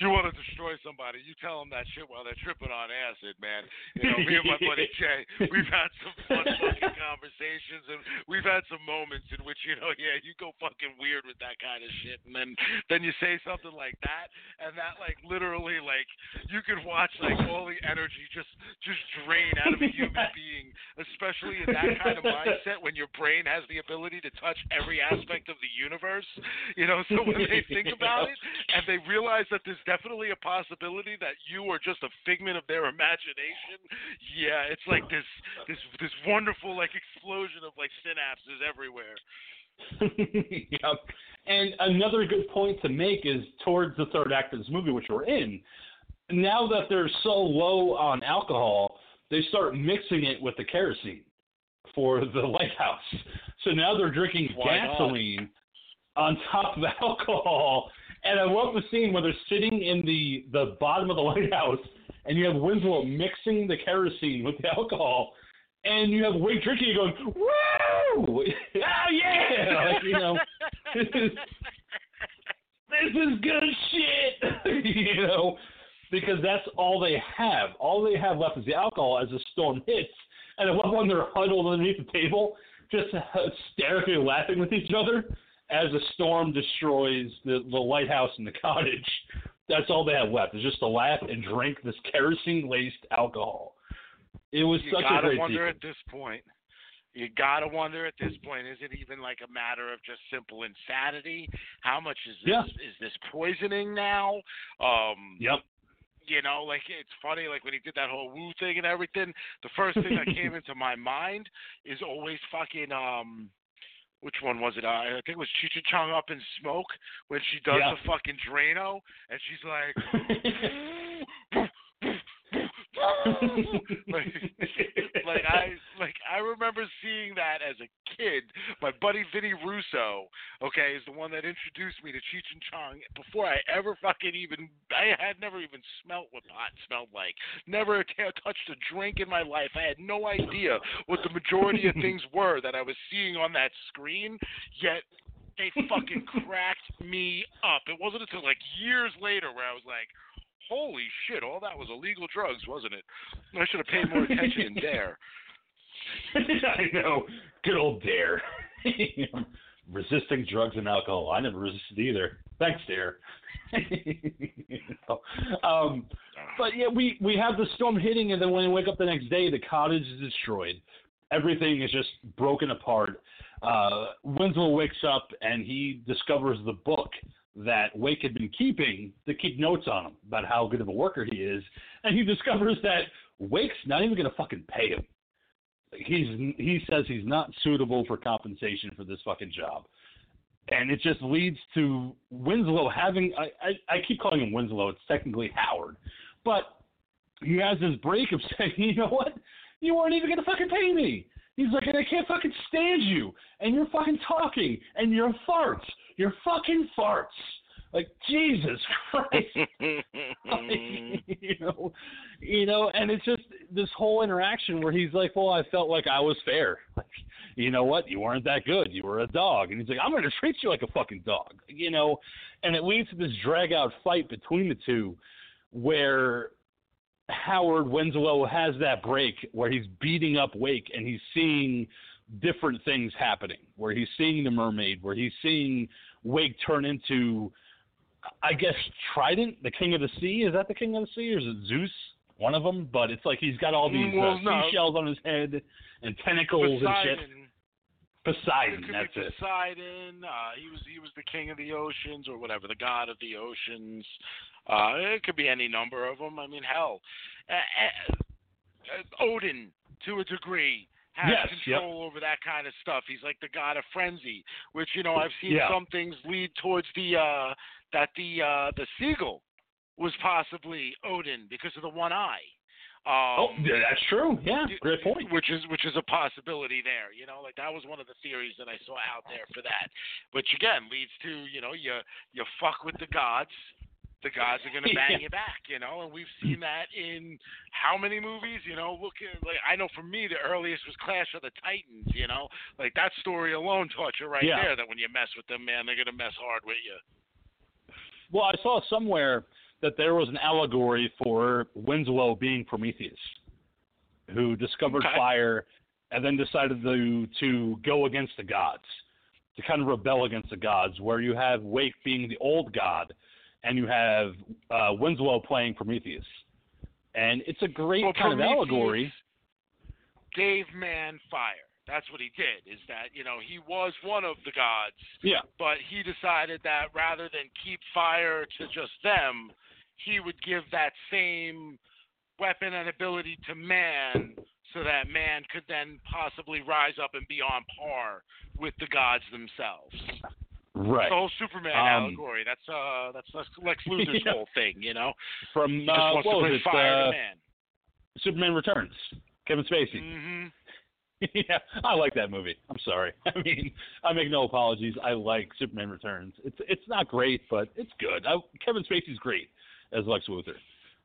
you want to destroy somebody, you tell them that shit while they're tripping on acid, man. You know, me and my buddy Jay, we've had some fun fucking conversations, and we've had some moments in which, you know, yeah, you go fucking weird with that kind of shit, and then then you say something like that, and that like literally like you could watch like all the energy just just drain out of a human being, especially in that kind of mindset when your brain has the ability to touch every aspect of the universe. You know, so when they think about it and they realize that there's definitely a possibility that you are just a figment of their imagination, yeah, it's like this this this wonderful like explosion of like synapses everywhere. yep. And another good point to make is towards the third act of this movie, which we're in. Now that they're so low on alcohol, they start mixing it with the kerosene for the lighthouse. So now they're drinking Why not? gasoline on top of alcohol. And I love the scene where they're sitting in the, the bottom of the lighthouse, and you have Winslow mixing the kerosene with the alcohol, and you have Wade it going, woo! Oh, yeah! Like, you know, this is, this is good shit! you know, because that's all they have. All they have left is the alcohol as the storm hits. And I love when they're huddled underneath the table, just hysterically laughing with each other as the storm destroys the, the lighthouse and the cottage. That's all they have left is just to laugh and drink this kerosene laced alcohol. It was you such a great. You gotta wonder sequence. at this point. You gotta wonder at this point, is it even like a matter of just simple insanity? How much is this Yeah. is this poisoning now? Um Yep. you know, like it's funny, like when he did that whole woo thing and everything, the first thing that came into my mind is always fucking um which one was it? Uh, I think it was Cheech Chong up in smoke when she does Yeah. the fucking Drano and she's like like, like I like I remember seeing that as a kid. My buddy Vinny Russo, okay, is the one that introduced me to Cheech and Chong before I ever fucking even I had never even smelt what pot smelled like. Never t- touched a drink in my life. I had no idea what the majority of things were that I was seeing on that screen. Yet they fucking cracked me up. It wasn't until like years later where I was like, Holy shit! All that was illegal drugs, wasn't it? I should have paid more attention in Dare. I know. Good old Dare. Resisting drugs and alcohol. I never resisted either. Thanks, Dare. you know? um, but yeah, we we have the storm hitting, and then when we wake up the next day, the cottage is destroyed. Everything is just broken apart. Uh, Winslow wakes up and he discovers the book that Wake had been keeping to keep notes on him about how good of a worker he is, and he discovers that Wake's not even going to fucking pay him. He's he says he's not suitable for compensation for this fucking job, and it just leads to Winslow having I I, I keep calling him Winslow. It's technically Howard, but he has this break of saying, you know what, you weren't even going to fucking pay me. He's like, and I can't fucking stand you, and you're fucking talking, and you're farts, you're fucking farts. Like Jesus Christ, you know, you know, and it's just this whole interaction where he's like, "Well, I felt like I was fair. Like, you know what? You weren't that good. You were a dog." And he's like, "I'm going to treat you like a fucking dog," you know, and it leads to this drag out fight between the two, where Howard Winslow has that break where he's beating up Wake and he's seeing different things happening, where he's seeing the mermaid, where he's seeing Wake turn into, I guess, Trident, the king of the sea. Is that the king of the sea, or is it Zeus? One of them, but it's like he's got all these Well, uh, no. seashells on his head and tentacles and shit. Poseidon. Poseidon, It that's be it. Poseidon. Uh, he was he was the king of the oceans or whatever, the god of the oceans. Uh, it could be any number of them. I mean, hell, uh, uh, Odin to a degree has Yes, control over that kind of stuff. He's like the god of frenzy, which you know I've seen Yeah. some things lead towards the uh, that the uh, the seagull was possibly Odin because of the one eye. Um, oh, that's true. Yeah, great point. Which is which is a possibility there. You know, like that was one of the theories that I saw out there for that. Which again leads to you know you you fuck with the gods. The gods are gonna bang Yeah. you back, you know, and we've seen that in how many movies, you know. Look, at, like I know for me, the earliest was Clash of the Titans, you know, like that story alone taught you right Yeah. there that when you mess with them, man, they're gonna mess hard with you. Well, I saw somewhere that there was an allegory for Winslow being Prometheus, who discovered Okay. fire and then decided to to go against the gods, to kind of rebel against the gods. Where you have Wake being the old god, and you have uh, Winslow playing Prometheus, and it's a great Well, kind of allegory. Gave man fire. That's what he did. Is that you know he was one of the gods. Yeah, but he decided that rather than keep fire to just them, he would give that same weapon and ability to man so that man could then possibly rise up and be on par with the gods themselves. Right. The whole Superman Um, allegory. That's uh that's Lex- Lex Luthor's Yeah. whole thing, you know? From uh, what to was it? fire Uh, man. Superman Returns. Kevin Spacey. hmm yeah, I like that movie. I'm sorry. I mean, I make no apologies. I like Superman Returns. It's it's not great, but it's good. I, Kevin Spacey's great as Lex Luthor.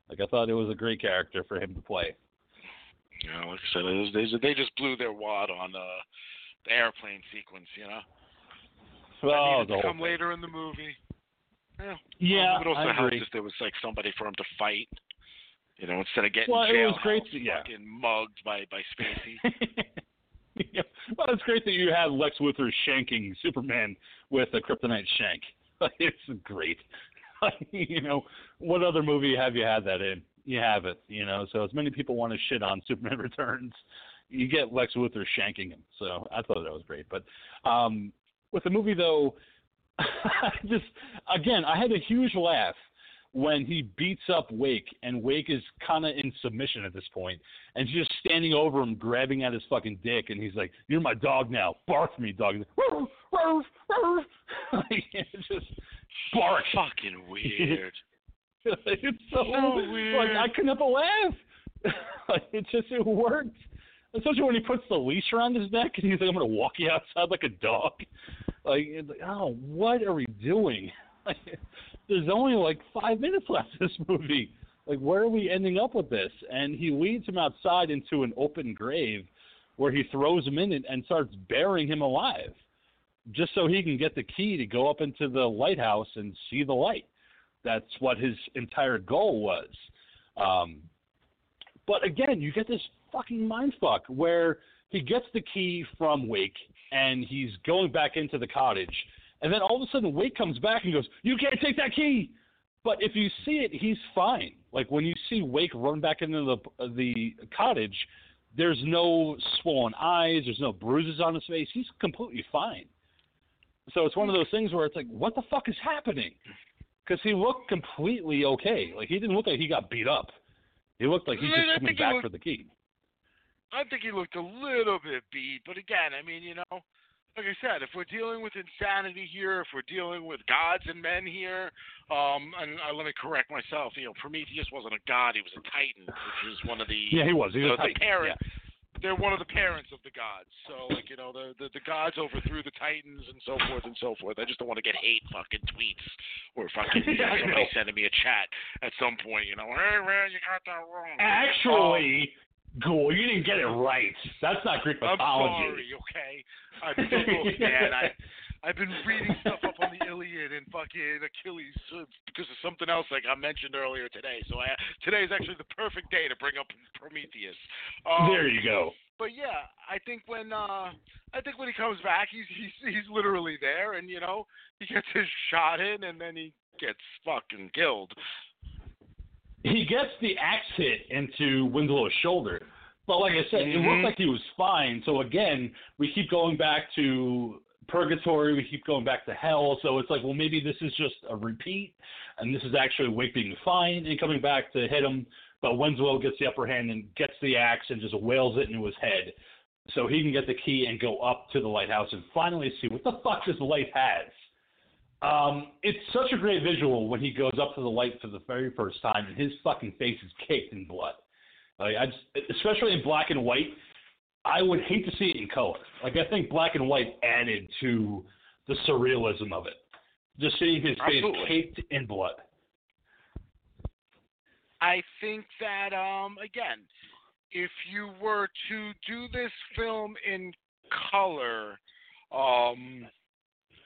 Like I thought it was a great character for him to play. Yeah, like I said, was, they, they just blew their wad on uh, the airplane sequence, you know? Oh, that needed to come later in the movie. Yeah, Yeah, it would also I help agree. if there was like somebody for him to fight. You know, instead of getting Well, it was great to- yeah. fucking mugged by by Spacey. yeah. Well, it's great that you have Lex Luthor shanking Superman with a kryptonite shank. It's great. you know, what other movie have you had that in? You have it. You know, so as many people want to shit on Superman Returns, you get Lex Luthor shanking him. So I thought that was great. But um, with the movie though, I just again I had a huge laugh when he beats up Wake and Wake is kind of in submission at this point and she's just standing over him grabbing at his fucking dick and he's like you're my dog now. Bark me dog. Like, it's just bark fucking weird. it's so, So like. I couldn't help but laugh. Like, it just it worked especially when he puts the leash around his neck and he's like I'm gonna walk you outside like a dog like, oh what are we doing like, there's only like five minutes left in this movie. Like, where are we ending up with this? And he leads him outside into an open grave where he throws him in and starts burying him alive just so he can get the key to go up into the lighthouse and see the light. That's what his entire goal was. Um, but again, you get this fucking mindfuck where he gets the key from Wake and he's going back into the cottage, and then all of a sudden Wake comes back and goes, "You can't take that key." But if you see it, he's fine. Like when you see Wake run back into the the cottage, there's no swollen eyes, there's no bruises on his face. He's completely fine. So it's one of those things where it's like, what the fuck is happening? Because he looked completely okay. Like he didn't look like he got beat up. He looked like he's just coming back looked- for the key. I think he looked a little bit beat, but again, I mean, you know, like I said, if we're dealing with insanity here, if we're dealing with gods and men here, um, and uh, let me correct myself, you know, Prometheus wasn't a god; he was a titan, which is one of the Yeah, he was. He the, was the tight. parent. Yeah. They're one of the parents of the gods. So, like, you know, the, the the gods overthrew the titans and so forth and so forth. I just don't want to get hate fucking tweets or fucking Yeah, somebody sending me a chat at some point. You know, hey man, you got that wrong. Actually, Ghoul, you didn't get it right. That's not Greek mythology. I'm sorry, okay? I'm look, man. I I've been reading stuff up on the Iliad and fucking Achilles uh, because of something else like I mentioned earlier today. So I, today is actually the perfect day to bring up Prometheus. Um, there you go. But yeah, I think when uh I think when he comes back, he's he's he's literally there, and you know he gets his shot in, and then he gets fucking killed. He gets the axe hit into Winslow's shoulder. But like I said, it Mhm. looked like he was fine. So again, we keep going back to purgatory, we keep going back to hell. So it's like, well, maybe this is just a repeat, and this is actually Wake being fine and coming back to hit him. But Winslow gets the upper hand and gets the axe and just wails it into his head, so he can get the key and go up to the lighthouse and finally see what the fuck this light has. Um, it's such a great visual when he goes up to the light for the very first time and his fucking face is caked in blood. Like I just, especially in black and white, I would hate to see it in color. Like I think black and white added to the surrealism of it. Just seeing his Absolutely. face caked in blood. I think that um again, if you were to do this film in color, um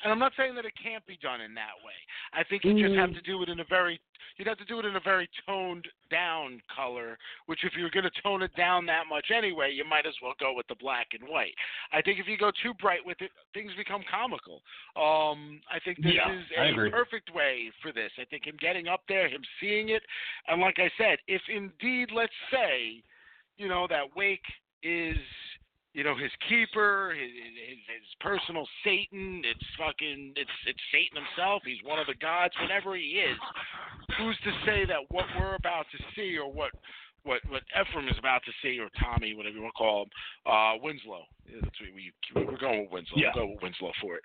and I'm not saying that it can't be done in that way. I think you just have to do it in a very you'd have to do it in a very toned down color, which if you're going to tone it down that much anyway, you might as well go with the black and white. I think if you go too bright with it, things become comical. Um, I think this Yeah, is a perfect way for this. I think him getting up there, him seeing it, and like I said, if indeed, let's say, you know, that Wake is, you know, his keeper, his, his, his personal Satan. It's fucking, it's it's Satan himself. He's one of the gods, whatever he is. Who's to say that what we're about to see, or what what what Ephraim is about to see, or Tommy, whatever you want to call him, uh, Winslow. That's what we we're going with Winslow. Yeah. We'll go with Winslow for it.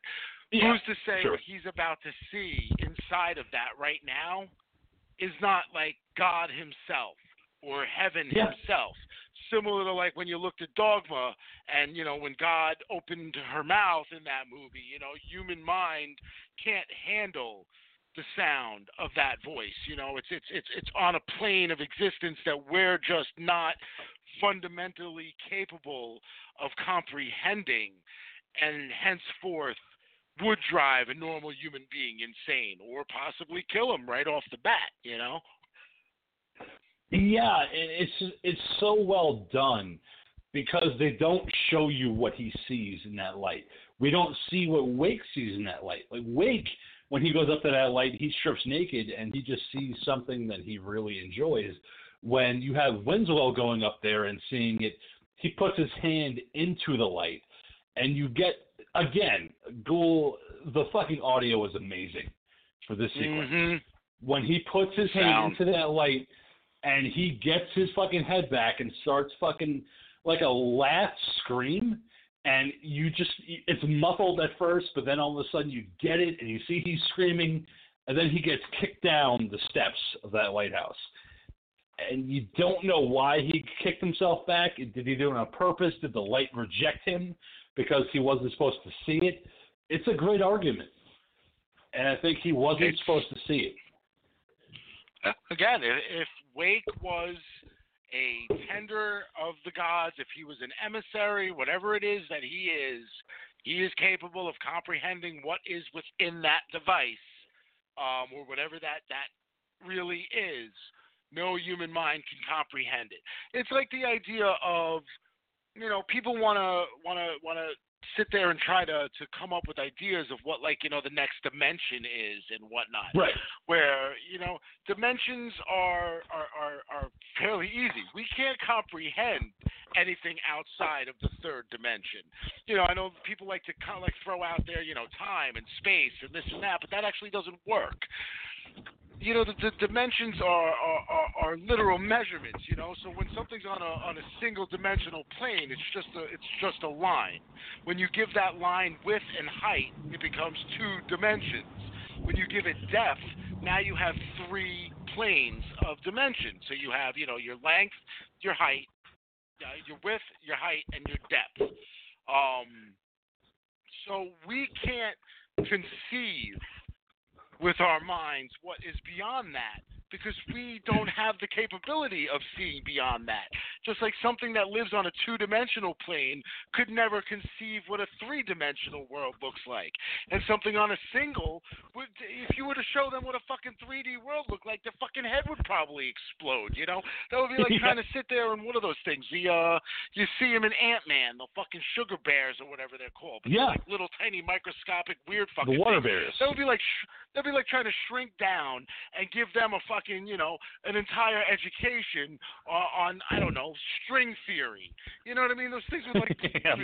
Yeah, Who's to say sure. what he's about to see inside of that right now is not like God himself or heaven Yeah. himself? Similar to like when you looked at Dogma and, you know, when God opened her mouth in that movie, you know, human mind can't handle the sound of that voice. You know, it's it's it's it's on a plane of existence that we're just not fundamentally capable of comprehending and henceforth would drive a normal human being insane or possibly kill him right off the bat, you know? Yeah, and it's it's so well done because they don't show you what he sees in that light. We don't see what Wake sees in that light. Like Wake, when he goes up to that light, he strips naked and he just sees something that he really enjoys. When you have Winslow going up there and seeing it, he puts his hand into the light, and you get again, Ghoul. The fucking audio is amazing for this sequence Mhm. when he puts his hand into that light and he gets his fucking head back and starts fucking like a laugh scream and you just it's muffled at first but then all of a sudden you get it and you see he's screaming and then he gets kicked down the steps of that lighthouse. And you don't know why he kicked himself back. Did he do it on purpose? Did the light reject him because he wasn't supposed to see it? It's a great argument and i think he wasn't It's- supposed to see it. Uh, again, if Wake was a tender of the gods, if he was an emissary, whatever it is that he is, he is capable of comprehending what is within that device, um, or whatever that that really is, no human mind can comprehend it. It's like the idea of, you know, people want to want to want to sit there and try to to come up with ideas of what like you know the next dimension is and whatnot. Right. Where you know dimensions are are are, are fairly easy. We can't comprehend anything outside of the third dimension. You know, I know people like to kind of like throw out there, you know, time and space and this and that, but that actually doesn't work you know the, the dimensions are, are, are, are literal measurements you know? So when something's on a on a single dimensional plane it's just a it's just a line. When you give that line width and height it becomes two dimensions. When you give it depth now you have three planes of dimension so you have you know your length your height uh, your width your height and your depth. Um so we can't conceive with our minds what is beyond that because we don't have the capability of seeing beyond that. Just like something that lives on a two dimensional plane could never conceive what a three dimensional world looks like. And something on a single, would, if you were to show them what a fucking 3D world looked like, their fucking head would probably explode, you know? That would be like trying to sit there in one of those things. The, uh, you see them in Ant Man, the fucking sugar bears or whatever they're called. But yeah. They're like little tiny microscopic weird fucking The water things. bears. That would be like sh- that'd be like trying to shrink down and give them a fucking you know an entire education on, on I don't know string theory. You know what I mean? Those things would like Yeah.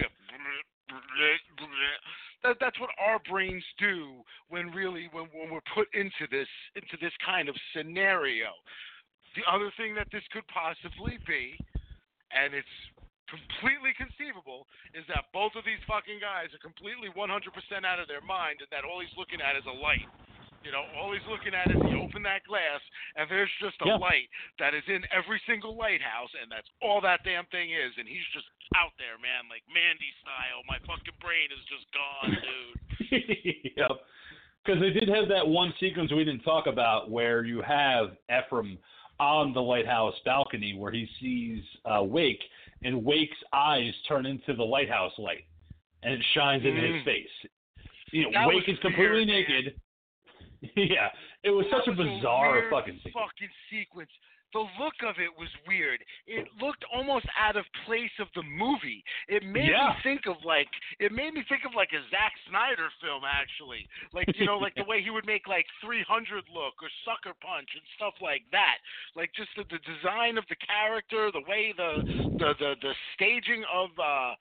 that, that's what our brains do when really when, when we're put into this into this kind of scenario. The other thing that this could possibly be, and it's completely conceivable, is that both of these fucking guys are completely 100% out of their mind, and that all he's looking at is a light. You know, all he's looking at is he opened that glass, and there's just a Yeah. light that is in every single lighthouse, and that's all that damn thing is, and he's just out there, man, like Mandy style. My fucking brain is just gone, dude. yep. Because they did have that one sequence we didn't talk about where you have Ephraim on the lighthouse balcony where he sees uh, Wake, and Wake's eyes turn into the lighthouse light, and it shines into his Mm. face. You know, That Wake is completely weird, man. yeah, it was such That a was bizarre weird fucking sequence. fucking sequence. The look of it was weird. It looked almost out of place of the movie. It made Yeah. me think of like it made me think of like a Zack Snyder film actually. Like you know like the way he would make like 300 look or Sucker Punch and stuff like that. Like just the, the design of the character, the way the the the, the staging of uh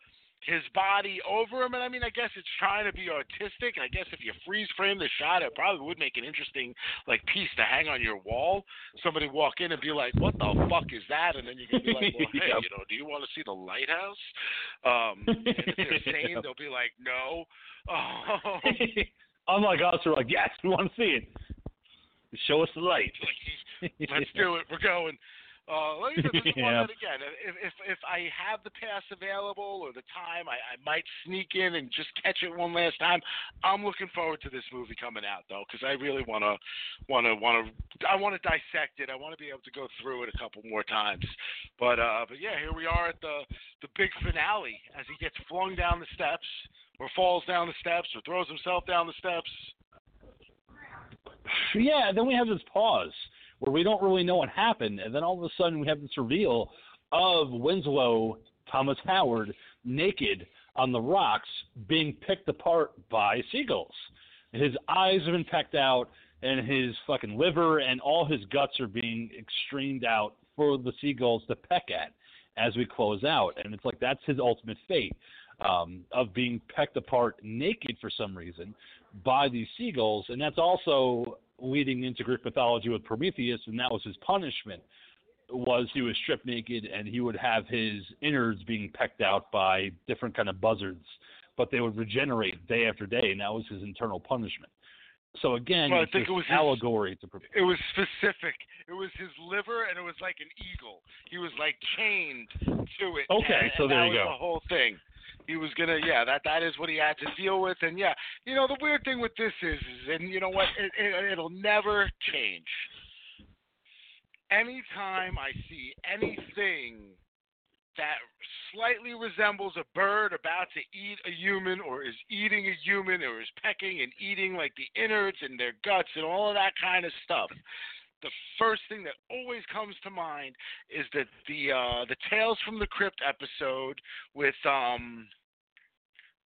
his body over him, and I mean, I guess it's trying to be artistic. And I guess if you freeze frame the shot, it probably would make an interesting like piece to hang on your wall. Somebody walk in and be like, "What the fuck is that?" And then you can be like, "Well, hey, Yep. you know, do you want to see the lighthouse?" Um, and if they're sane, Yep. they'll be like, "No." Oh, Unlike us, we're like, yes, we want to see it. Show us the light. let's do it. We're going. Uh, like I said, this is one Yeah. that again, if, if if I have the pass available or the time, I, I might sneak in and just catch it one last time. I'm looking forward to this movie coming out though, because I really want to, want to, want to, I want to dissect it. I want to be able to go through it a couple more times. But uh, but yeah, here we are at the the big finale as he gets flung down the steps, or falls down the steps, or throws himself down the steps. yeah, then we have this pause where we don't really know what happened, and then all of a sudden we have this reveal of Winslow Thomas Howard naked on the rocks being picked apart by seagulls. His eyes have been pecked out, and his fucking liver and all his guts are being extremed out for the seagulls to peck at as we close out. And it's like that's his ultimate fate um, of being pecked apart naked for some reason by these seagulls, and that's also leading into Greek mythology with Prometheus, and that was his punishment. Was he was stripped naked and he would have his innards being pecked out by different kind of buzzards, but they would regenerate day after day, and that was his internal punishment. So again, Well, I think it was his- allegory to Prometheus. It was specific. It was his liver, and it was like an eagle. He was like chained to it. Okay, and, so there you go. The whole thing. He was gonna, yeah. That that is what he had to deal with, and yeah, you know the weird thing with this is, is and you know what, it, it, it'll never change. Anytime I see anything that slightly resembles a bird about to eat a human or is eating a human or is pecking and eating like the innards and their guts and all of that kind of stuff. The first thing that always comes to mind is that the uh, the Tales from the Crypt episode with um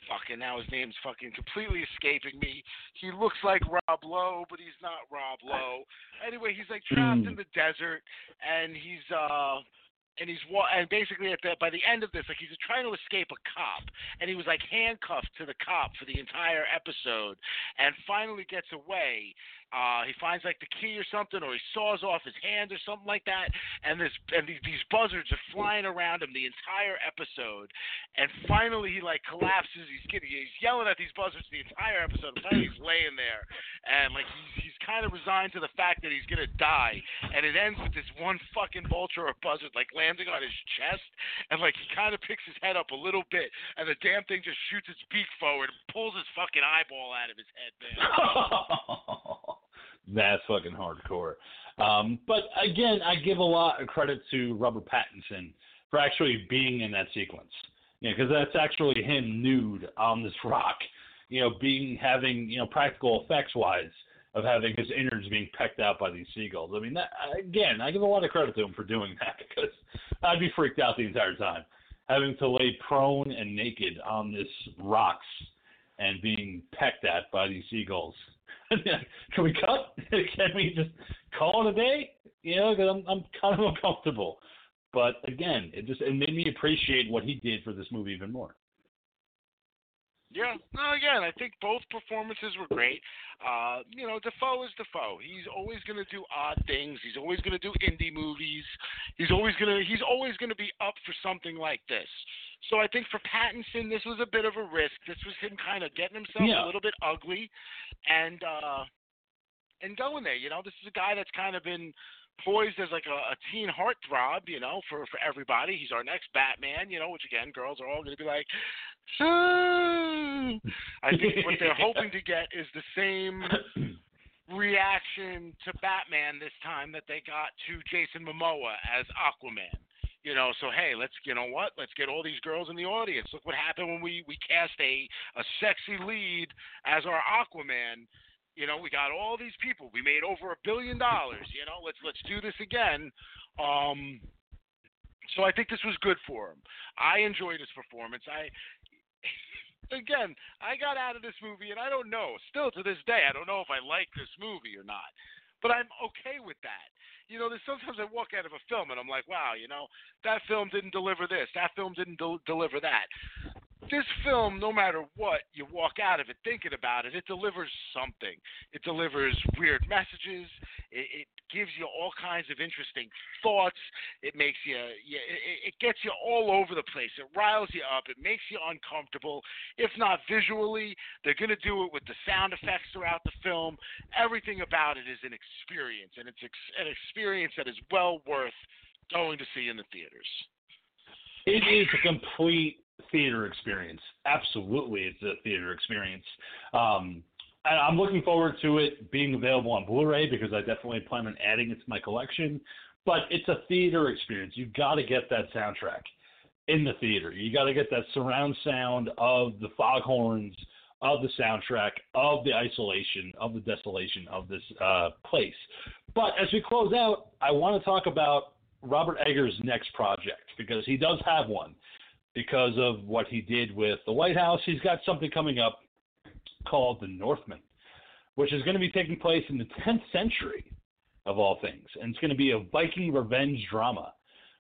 fucking now his name's fucking completely escaping me. He looks like Rob Lowe, but he's not Rob Lowe. Anyway, he's like trapped in the desert and he's uh and he's wa- and basically at the by the end of this like he's trying to escape a cop and he was like handcuffed to the cop for the entire episode and finally gets away uh, he finds like the key or something, or he saws off his hand or something like that, and this and these, these buzzards are flying around him the entire episode, and finally he like collapses. He's getting he's yelling at these buzzards the entire episode. And finally he's laying there, and like he's he's kind of resigned to the fact that he's gonna die, and it ends with this one fucking vulture or buzzard like landing on his chest, and like he kind of picks his head up a little bit, and the damn thing just shoots its beak forward and pulls his fucking eyeball out of his head, man. That's fucking hardcore. Um, but again, I give a lot of credit to Robert Pattinson for actually being in that sequence. You know, because that's actually him nude on this rock. You know, being having you know practical effects wise of having his innards being pecked out by these seagulls. I mean, that, again, I give a lot of credit to him for doing that because I'd be freaked out the entire time having to lay prone and naked on this rocks and being pecked at by these seagulls. Can we cut? Can we just call it a day? You know, because I'm I'm kind of uncomfortable. But again, it just it made me appreciate what he did for this movie even more. Yeah, no, again, I think both performances were great. Uh, you know, Dafoe is Dafoe. He's always going to do odd things. He's always going to do indie movies. He's always going to he's always going to be up for something like this. So I think for Pattinson, this was a bit of a risk. This was him kind of getting himself Yeah. a little bit ugly, and uh, and going there. You know, this is a guy that's kind of been poised as like a, a teen heartthrob, you know, for for everybody. He's our next Batman, you know, which again, girls are all going to be like, "Hmm." I think what they're hoping to get is the same reaction to Batman this time that they got to Jason Momoa as Aquaman. You know, so hey, let's you know what? Let's get all these girls in the audience. Look what happened when we we cast a a sexy lead as our Aquaman. You know, we got all these people. We made over a billion dollars. You know, let's let's do this again. Um, so I think this was good for him. I enjoyed his performance. I again, I got out of this movie, and I don't know. Still to this day, I don't know if I like this movie or not. But I'm okay with that. You know, there's sometimes I walk out of a film and I'm like, wow, you know, that film didn't deliver this, that film didn't del- deliver that. This film, no matter what, you walk out of it thinking about it, it delivers something. It delivers weird messages. It, it gives you all kinds of interesting thoughts. It makes you, it, it gets you all over the place. It riles you up. It makes you uncomfortable. If not visually, they're going to do it with the sound effects throughout the film. Everything about it is an experience, and it's ex- an experience that is well worth going to see in the theaters. It is a complete theater experience. Absolutely, it's a theater experience. Um, and I'm looking forward to it being available on Blu-ray because I definitely plan on adding it to my collection. But it's a theater experience. You got to get that soundtrack in the theater. You got to get that surround sound of the foghorns, of the soundtrack, of the isolation, of the desolation of this uh, place. But as we close out, I want to talk about Robert Eggers' next project because he does have one because of what he did with the Lighthouse. He's got something coming up called The Northman, which is going to be taking place in the 10th century, of all things. And it's going to be a Viking revenge drama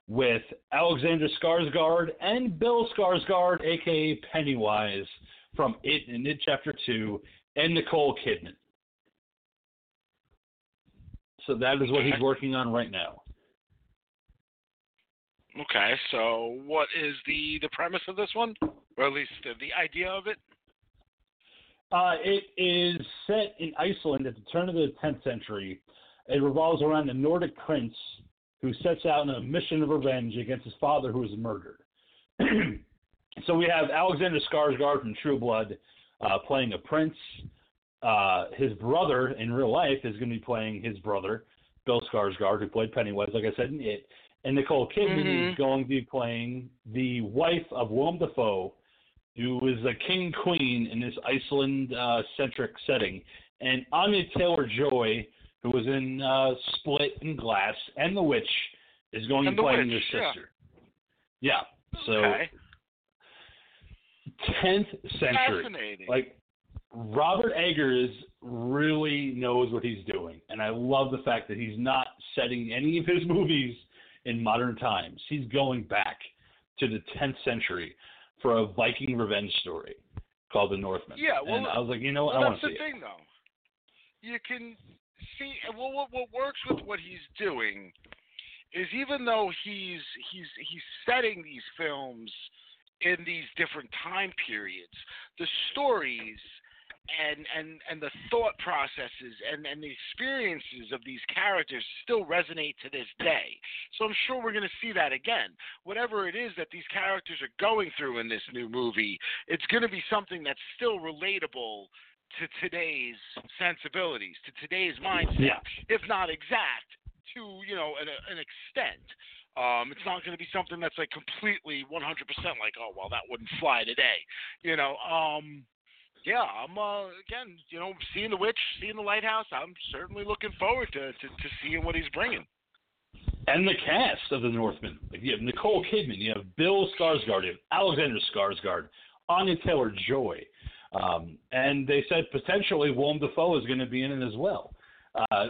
with Alexander Skarsgård and Bill Skarsgård, aka Pennywise, from It and It Chapter 2, and Nicole Kidman. So that is what he's working on right now. Okay, so what is the the premise of this one, or at least the, the idea of it? Uh, it is set in Iceland at the turn of the 10th century. It revolves around a Nordic prince who sets out on a mission of revenge against his father who was murdered. so we have Alexander Skarsgård from True Blood uh, playing a prince. Uh, his brother in real life is going to be playing his brother, Bill Skarsgård, who played Pennywise, like I said in It. And Nicole Kidman Mhm. is going to be playing the wife of Willem Dafoe, who is a king queen in this Iceland uh, centric setting. And Anya Taylor Joy, who was in uh, Split and Glass and The Witch, is going And to be playing Witch, his yeah. sister. Yeah. So okay. 10th century. Fascinating. Like Robert Eggers really knows what he's doing, and I love the fact that he's not setting any of his movies in modern times. He's going back to the 10th century for a Viking revenge story called The Northman. Yeah, well, and I was like, you know what, well, I want to see it. That's the thing, though. You can see. Well, what, what works with what he's doing is even though he's he's he's setting these films in these different time periods, the stories and and and the thought processes and and the experiences of these characters still resonate to this day. So I'm sure we're going to see that again. Whatever it is that these characters are going through in this new movie, it's going to be something that's still relatable to today's sensibilities, to today's mindset, Yeah. if not exact, to you know an, an extent. Um, it's not going to be something that's like completely 100% like, oh well, that wouldn't fly today, you know. Um, yeah, I'm uh, again, you know, seeing the witch, seeing the lighthouse. I'm certainly looking forward to to, to seeing what he's bringing. And the cast of The Northman. Like you have Nicole Kidman, you have Bill Skarsgård, you have Alexander Skarsgård, Anya Taylor Joy, um, and they said potentially Willem Dafoe is going to be in it as well. Uh,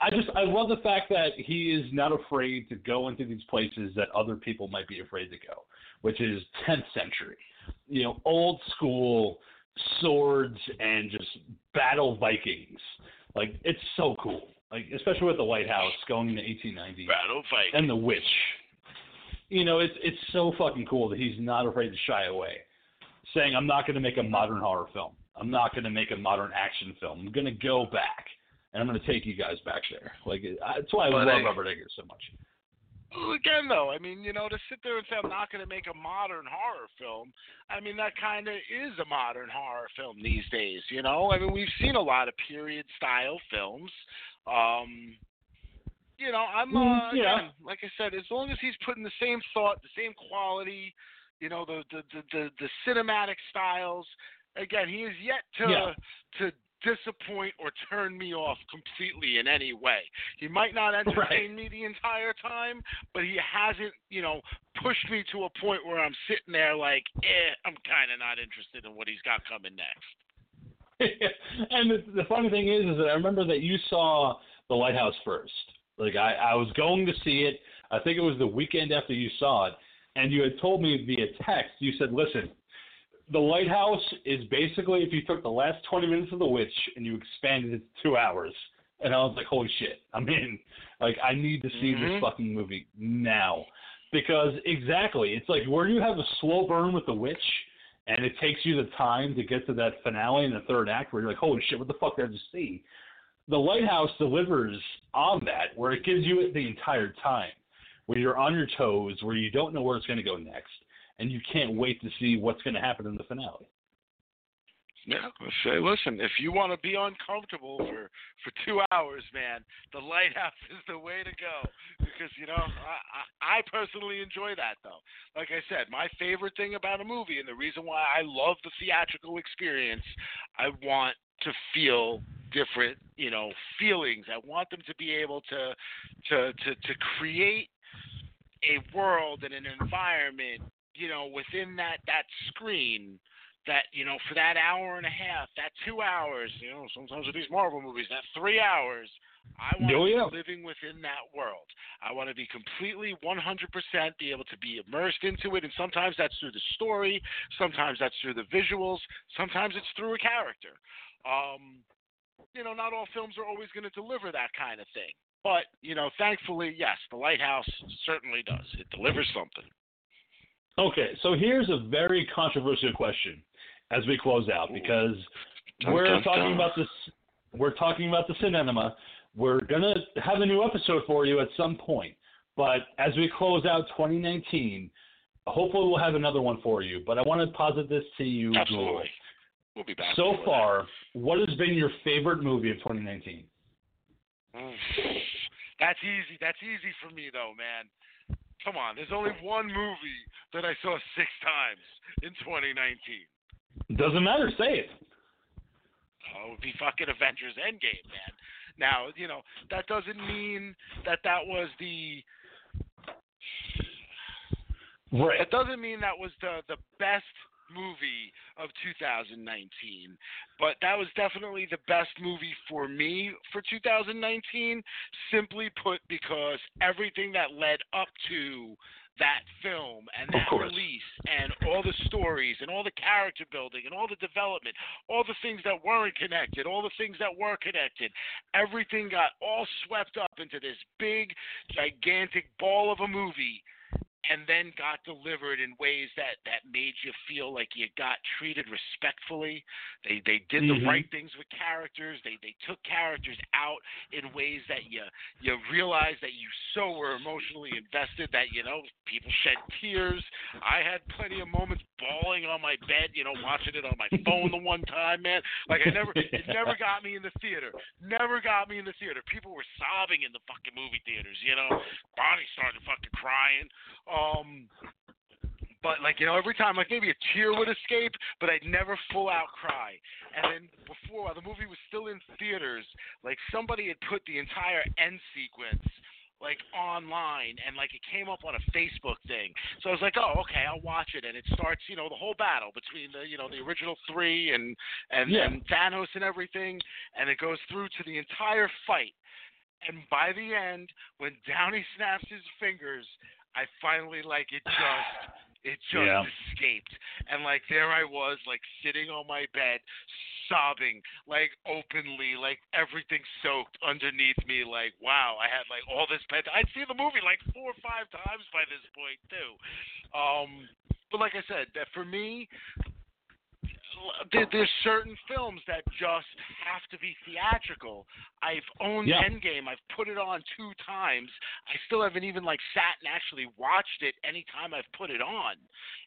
I just I love the fact that he is not afraid to go into these places that other people might be afraid to go, which is 10th century, you know, old school swords and just battle Vikings. Like it's so cool. Like especially with the Lighthouse going into 1890 Battle fight. and the witch. You know, it's it's so fucking cool that he's not afraid to shy away, saying, "I'm not going to make a modern horror film. I'm not going to make a modern action film. I'm going to go back, and I'm going to take you guys back there." Like I- that's why I But love I- Robert Eggers so much. Again, though, I mean, you know, to sit there and say I'm not going to make a modern horror film, I mean, that kind of is a modern horror film these days. You know, I mean, we've seen a lot of period style films. Um, you know, I'm uh, Mm, yeah. again, like I said, as long as he's putting the same thought, the same quality, you know, the the the the, the cinematic styles. Again, he is yet to Yeah. to disappoint or turn me off completely in any way. He might not entertain me the entire time, but he hasn't, you know, pushed me to a point where I'm sitting there like, eh, I'm kind of not interested in what he's got coming next. and the, the funny thing is, is that I remember that you saw the Lighthouse first. Like I, I was going to see it. I think it was the weekend after you saw it, and you had told me via text. You said, "Listen, the Lighthouse is basically if you took the last 20 minutes of The Witch and you expanded it to two hours." And I was like, "Holy shit! I'm in! Like I need to see Mhm. this fucking movie now." Because exactly, it's like where you have a slow burn with The Witch, and it takes you the time to get to that finale in the third act where you're like, holy shit, what the fuck did I just see? The Lighthouse delivers on that, where it gives you it the entire time, where you're on your toes, where you don't know where it's going to go next, and you can't wait to see what's going to happen in the finale. Yeah, say, listen, if you want to be uncomfortable for for two hours, man, the lighthouse is the way to go. Because you know, I, I I personally enjoy that though. Like I said, my favorite thing about a movie, and the reason why I love the theatrical experience, I want to feel different, you know, feelings. I want them to be able to to to to create a world and an environment, you know, within that that screen that you know for that hour and a half, that two hours, you know, sometimes with these Marvel movies, that three hours, I want Oh, to yeah. be living within that world. I want to be completely 100% be able to be immersed into it, and sometimes that's through the story, sometimes that's through the visuals, sometimes it's through a character. Um, you know, not all films are always going to deliver that kind of thing. But, you know, thankfully, yes, The Lighthouse certainly does. It delivers something. Okay, so here's a very controversial question as we close out because Dun, we're dun, talking dun. about this. We're talking about the cinema. We're gonna have a new episode for you at some point, but as we close out 2019, hopefully we'll have another one for you. But I want to posit this to you. Absolutely. We'll be back. So far, what has been your favorite movie of 2019? Mm. That's easy. That's easy for me, though, man. Come on. There's only one movie that I saw six times in 2019. Doesn't matter. Say it. Oh, it would be fucking Avengers Endgame, man. Now, you know, that doesn't mean that that was the Right. It doesn't mean that was the the best movie of 2019, but that was definitely the best movie for me for 2019. Simply put, because everything that led up to that film and that release and all the stories and all the character building and all the development, all the things that weren't connected, all the things that were connected, everything got all swept up into this big, gigantic ball of a movie and then got delivered in ways that that made you feel like you got treated respectfully. They they did the Mhm. right things with characters. They they took characters out in ways that you you realized that you so were emotionally invested that you know people shed tears. I had plenty of moments bawling on my bed, you know, watching it on my phone the one time, man. Like I never it never got me in the theater. Never got me in the theater. People were sobbing in the fucking movie theaters, you know. Bonnie started fucking crying. Um, but like you know, every time like maybe a tear would escape, but I'd never full out cry. And then before while the movie was still in theaters, like somebody had put the entire end sequence like online and like it came up on a Facebook thing. So I was like, oh okay, I'll watch it. And it starts you know the whole battle between the you know the original three and and, Yeah. and Thanos and everything, and it goes through to the entire fight. And by the end, when Downey snaps his fingers, I finally like it just it just Yeah. escaped. And like there I was, like sitting on my bed, sobbing, like openly, like everything soaked underneath me, like wow, I had like all this pent I'd seen the movie like four or five times by this point too. Um but like I said, that for me there's certain films that just have to be theatrical. I've owned Yeah. Endgame. I've put it on two times. I still haven't even like sat and actually watched it anytime I've put it on.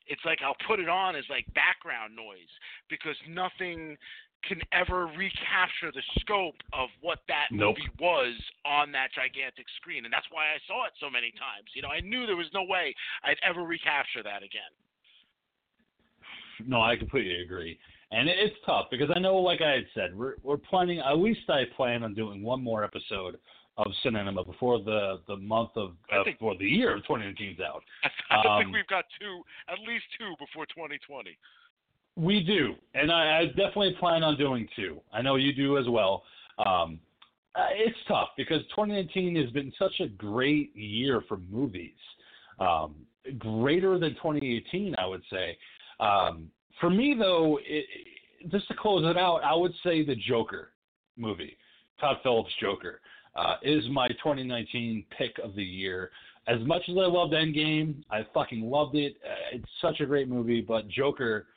It's like I'll put it on as like background noise because nothing can ever recapture the scope of what that Nope. movie was on that gigantic screen. And that's why I saw it so many times. You know, I knew there was no way I'd ever recapture that again. No, I completely agree. And it's tough because I know, like I had said, we're we're planning. At least I plan on doing one more episode of Cinenema before the the month of uh, think- before the year of 2019 is out. I, I think Um, we've got two, at least two before 2020. We do, and I, I definitely plan on doing two. I know you do as well. Um, uh, it's tough because 2019 has been such a great year for movies, um, greater than 2018, I would say. Um, for me, though, it, just to close it out, I would say the Joker movie, Todd Phillips' Joker, uh, is my 2019 pick of the year. As much as I loved Endgame, I fucking loved it. Uh, it's such a great movie, but Joker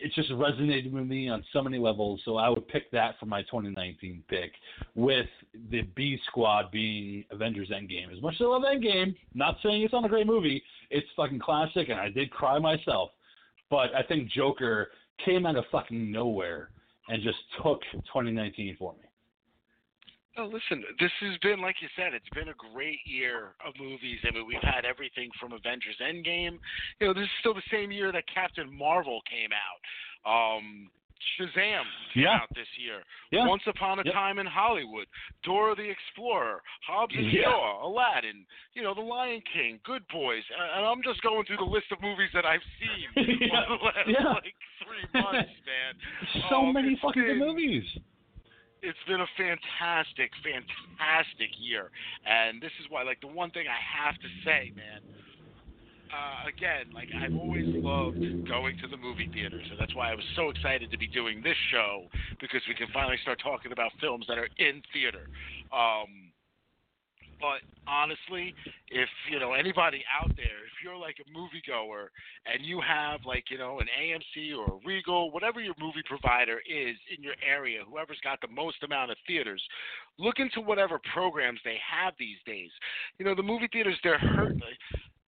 it just resonated with me on so many levels. So I would pick that for my 2019 pick, with the B Squad being Avengers Endgame. As much as I love Endgame, not saying it's not a great movie, it's fucking classic, and I did cry myself. But I think Joker came out of fucking nowhere and just took 2019 for me. Oh, listen, this has been, like you said, it's been a great year of movies. I mean, we've had everything from Avengers Endgame. You know, this is still the same year that Captain Marvel came out. Um, Shazam came Yeah. out this year. Yeah. Once Upon a Yep. Time in Hollywood, Dora the Explorer, Hobbs and Yeah. Shaw, Aladdin, you know, The Lion King, Good Boys, and I'm just going through the list of movies that I've seen Yeah. over the last Yeah. like three months, man. So Um, many fucking good been- movies. it's been a fantastic, fantastic year, and this is why, like, the one thing I have to say, man. Uh, again, like I've always loved going to the movie theaters, and that's why I was so excited to be doing this show because we can finally start talking about films that are in theater. Um, but honestly, if you know anybody out there, if you're like a moviegoer and you have like you know an AMC or a Regal, whatever your movie provider is in your area, whoever's got the most amount of theaters, look into whatever programs they have these days. You know, the movie theaters they're hurting.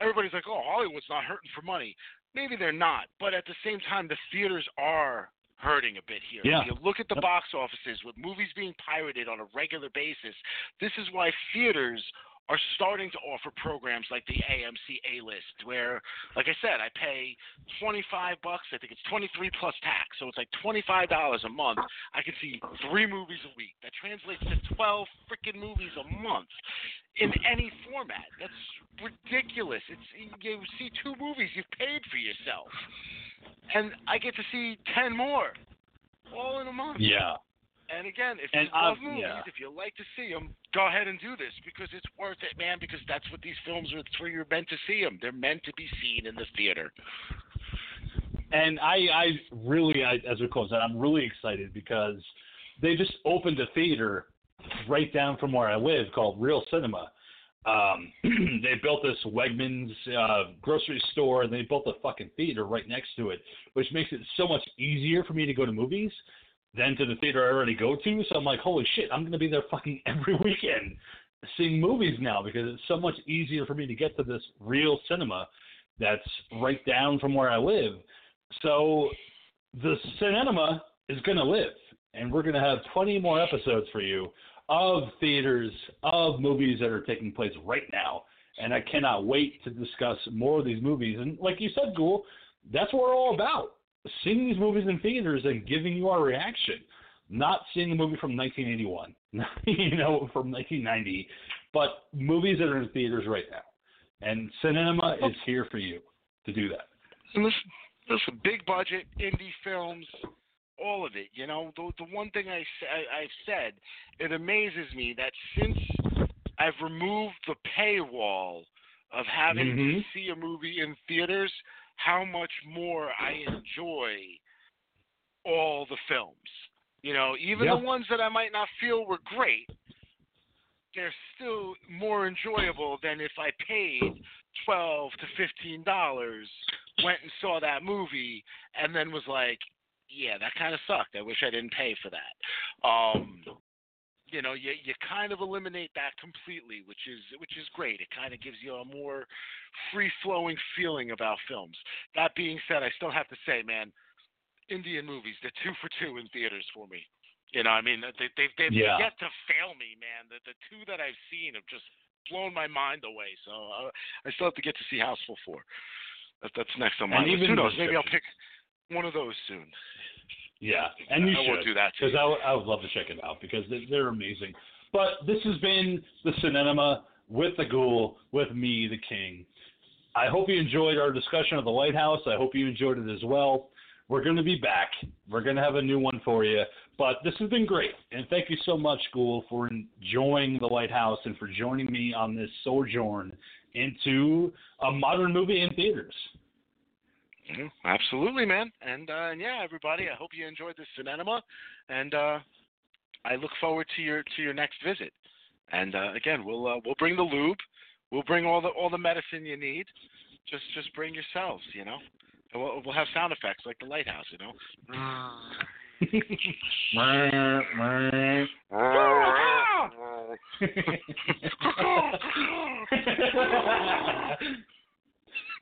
Everybody's like, oh, Hollywood's not hurting for money. Maybe they're not, but at the same time, the theaters are hurting a bit here. Yeah. If you look at the Yep. box offices with movies being pirated on a regular basis, this is why theaters are starting to offer programs like the AMC A List, where, like I said, I pay 25 bucks. I think it's 23 plus tax, so it's like 25 dollars a month. I can see three movies a week. That translates to 12 freaking movies a month in any format. That's ridiculous. It's you see two movies you've paid for yourself, and I get to see 10 more, all in a month. Yeah. And again, if And you love I've- movies, yeah. if you like to see them, go ahead and do this because it's worth it, man. Because that's what these films are. It's where you're meant to see them. They're meant to be seen in the theater. And I, I really, I, as we close out, I'm really excited because they just opened a theater right down from where I live called Real Cinema. Um, they built this Wegmans uh, grocery store, and they built a fucking theater right next to it, which makes it so much easier for me to go to movies than to the theater I already go to. So I'm like, holy shit, I'm gonna be there fucking every weekend seeing movies now because it's so much easier for me to get to this Real Cinema that's right down from where I live. So the cinema is going to live, and we're going to have 20 more episodes for you of theaters, of movies that are taking place right now. And I cannot wait to discuss more of these movies. And like you said, Ghoul, that's what we're all about. Seeing these movies in theaters and giving you our reaction. Not seeing a movie from 1981, you know, from 1990, but movies that are in theaters right now. And cinema oh. is here for you to do that. And listen, listen, big budget indie films, all of it. You know, the the one thing I, I I've said, it amazes me that since I've removed the paywall of having to Mhm. see a movie in theaters, how much more I enjoy all the films. You know, even Yeah. the ones that I might not feel were great, they're still more enjoyable than if I paid twelve to fifteen dollars, went and saw that movie, and then was like, "Yeah, that kind of sucked. I wish I didn't pay for that." Um, you know, you you kind of eliminate that completely, which is which is great. It kind of gives you a more free flowing feeling about films. That being said, I still have to say, man, Indian movies, they're two for two in theaters for me. You know, I mean, they they've they've Yeah. yet to fail me, man. The the two that I've seen have just blown my mind away. So uh, I still have to get to see Housefull Four. That, that's next on my And list. even Who knows? Maybe I'll pick one of those soon. Yeah, and you I should. do that because you. I, would- love to check it out because they, they're amazing. But this has been the Cinenema with the Ghoul, with me, the King. I hope you enjoyed our discussion of the Lighthouse. I hope you enjoyed it as well. We're going to be back. We're going to have a new one for you. But this has been great, and thank you so much, Ghoul, for enjoying the Lighthouse and for joining me on this sojourn into a modern movie in theaters. Mhm, Absolutely, man. And uh, and yeah, everybody, I hope you enjoyed this cinema, and uh, I look forward to your to your next visit. And uh, again, we'll uh, we'll bring the lube, we'll bring all the all the medicine you need. Just just bring yourselves, you know. And we'll we'll have sound effects like the lighthouse, you know.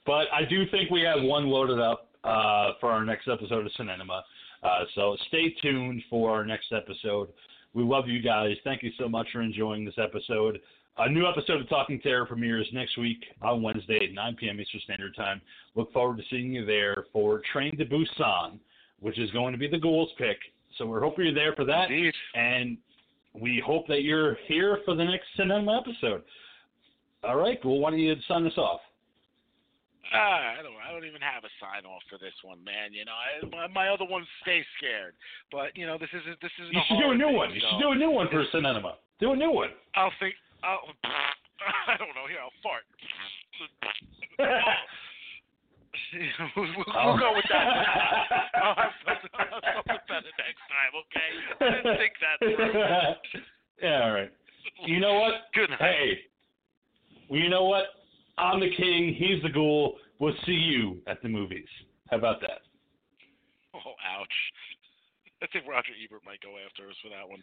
but I do think we have one loaded up uh, for our next episode of Cinenema. Uh, so stay tuned for our next episode. We love you guys. Thank you so much for enjoying this episode. A new episode of Talking Terror premieres next week on Wednesday at 9 p.m. Eastern Standard Time. Look forward to seeing you there for Train to Busan, which is going to be the Ghouls pick. So we're hoping you're there for that. Indeed. And we hope that you're here for the next cinema episode. All right, well, why don't you sign us off? Ah, I don't. I don't even have a sign off for this one, man. You know, I, my, my other ones stay scared. But you know, this is this is. You should do a new one. You should do a new one for cinema. Do a new one. I'll think. I'll. I don't know. Here, I'll fart. we'll, we'll, we'll go with that. I'll have something, I'll have something better next time. Okay. I didn't think that. through. yeah, all right. You know what? Good night. Hey, well, you know what? I'm the king. He's the ghoul. We'll see you at the movies. How about that? Oh, ouch. I think Roger Ebert might go after us for that one.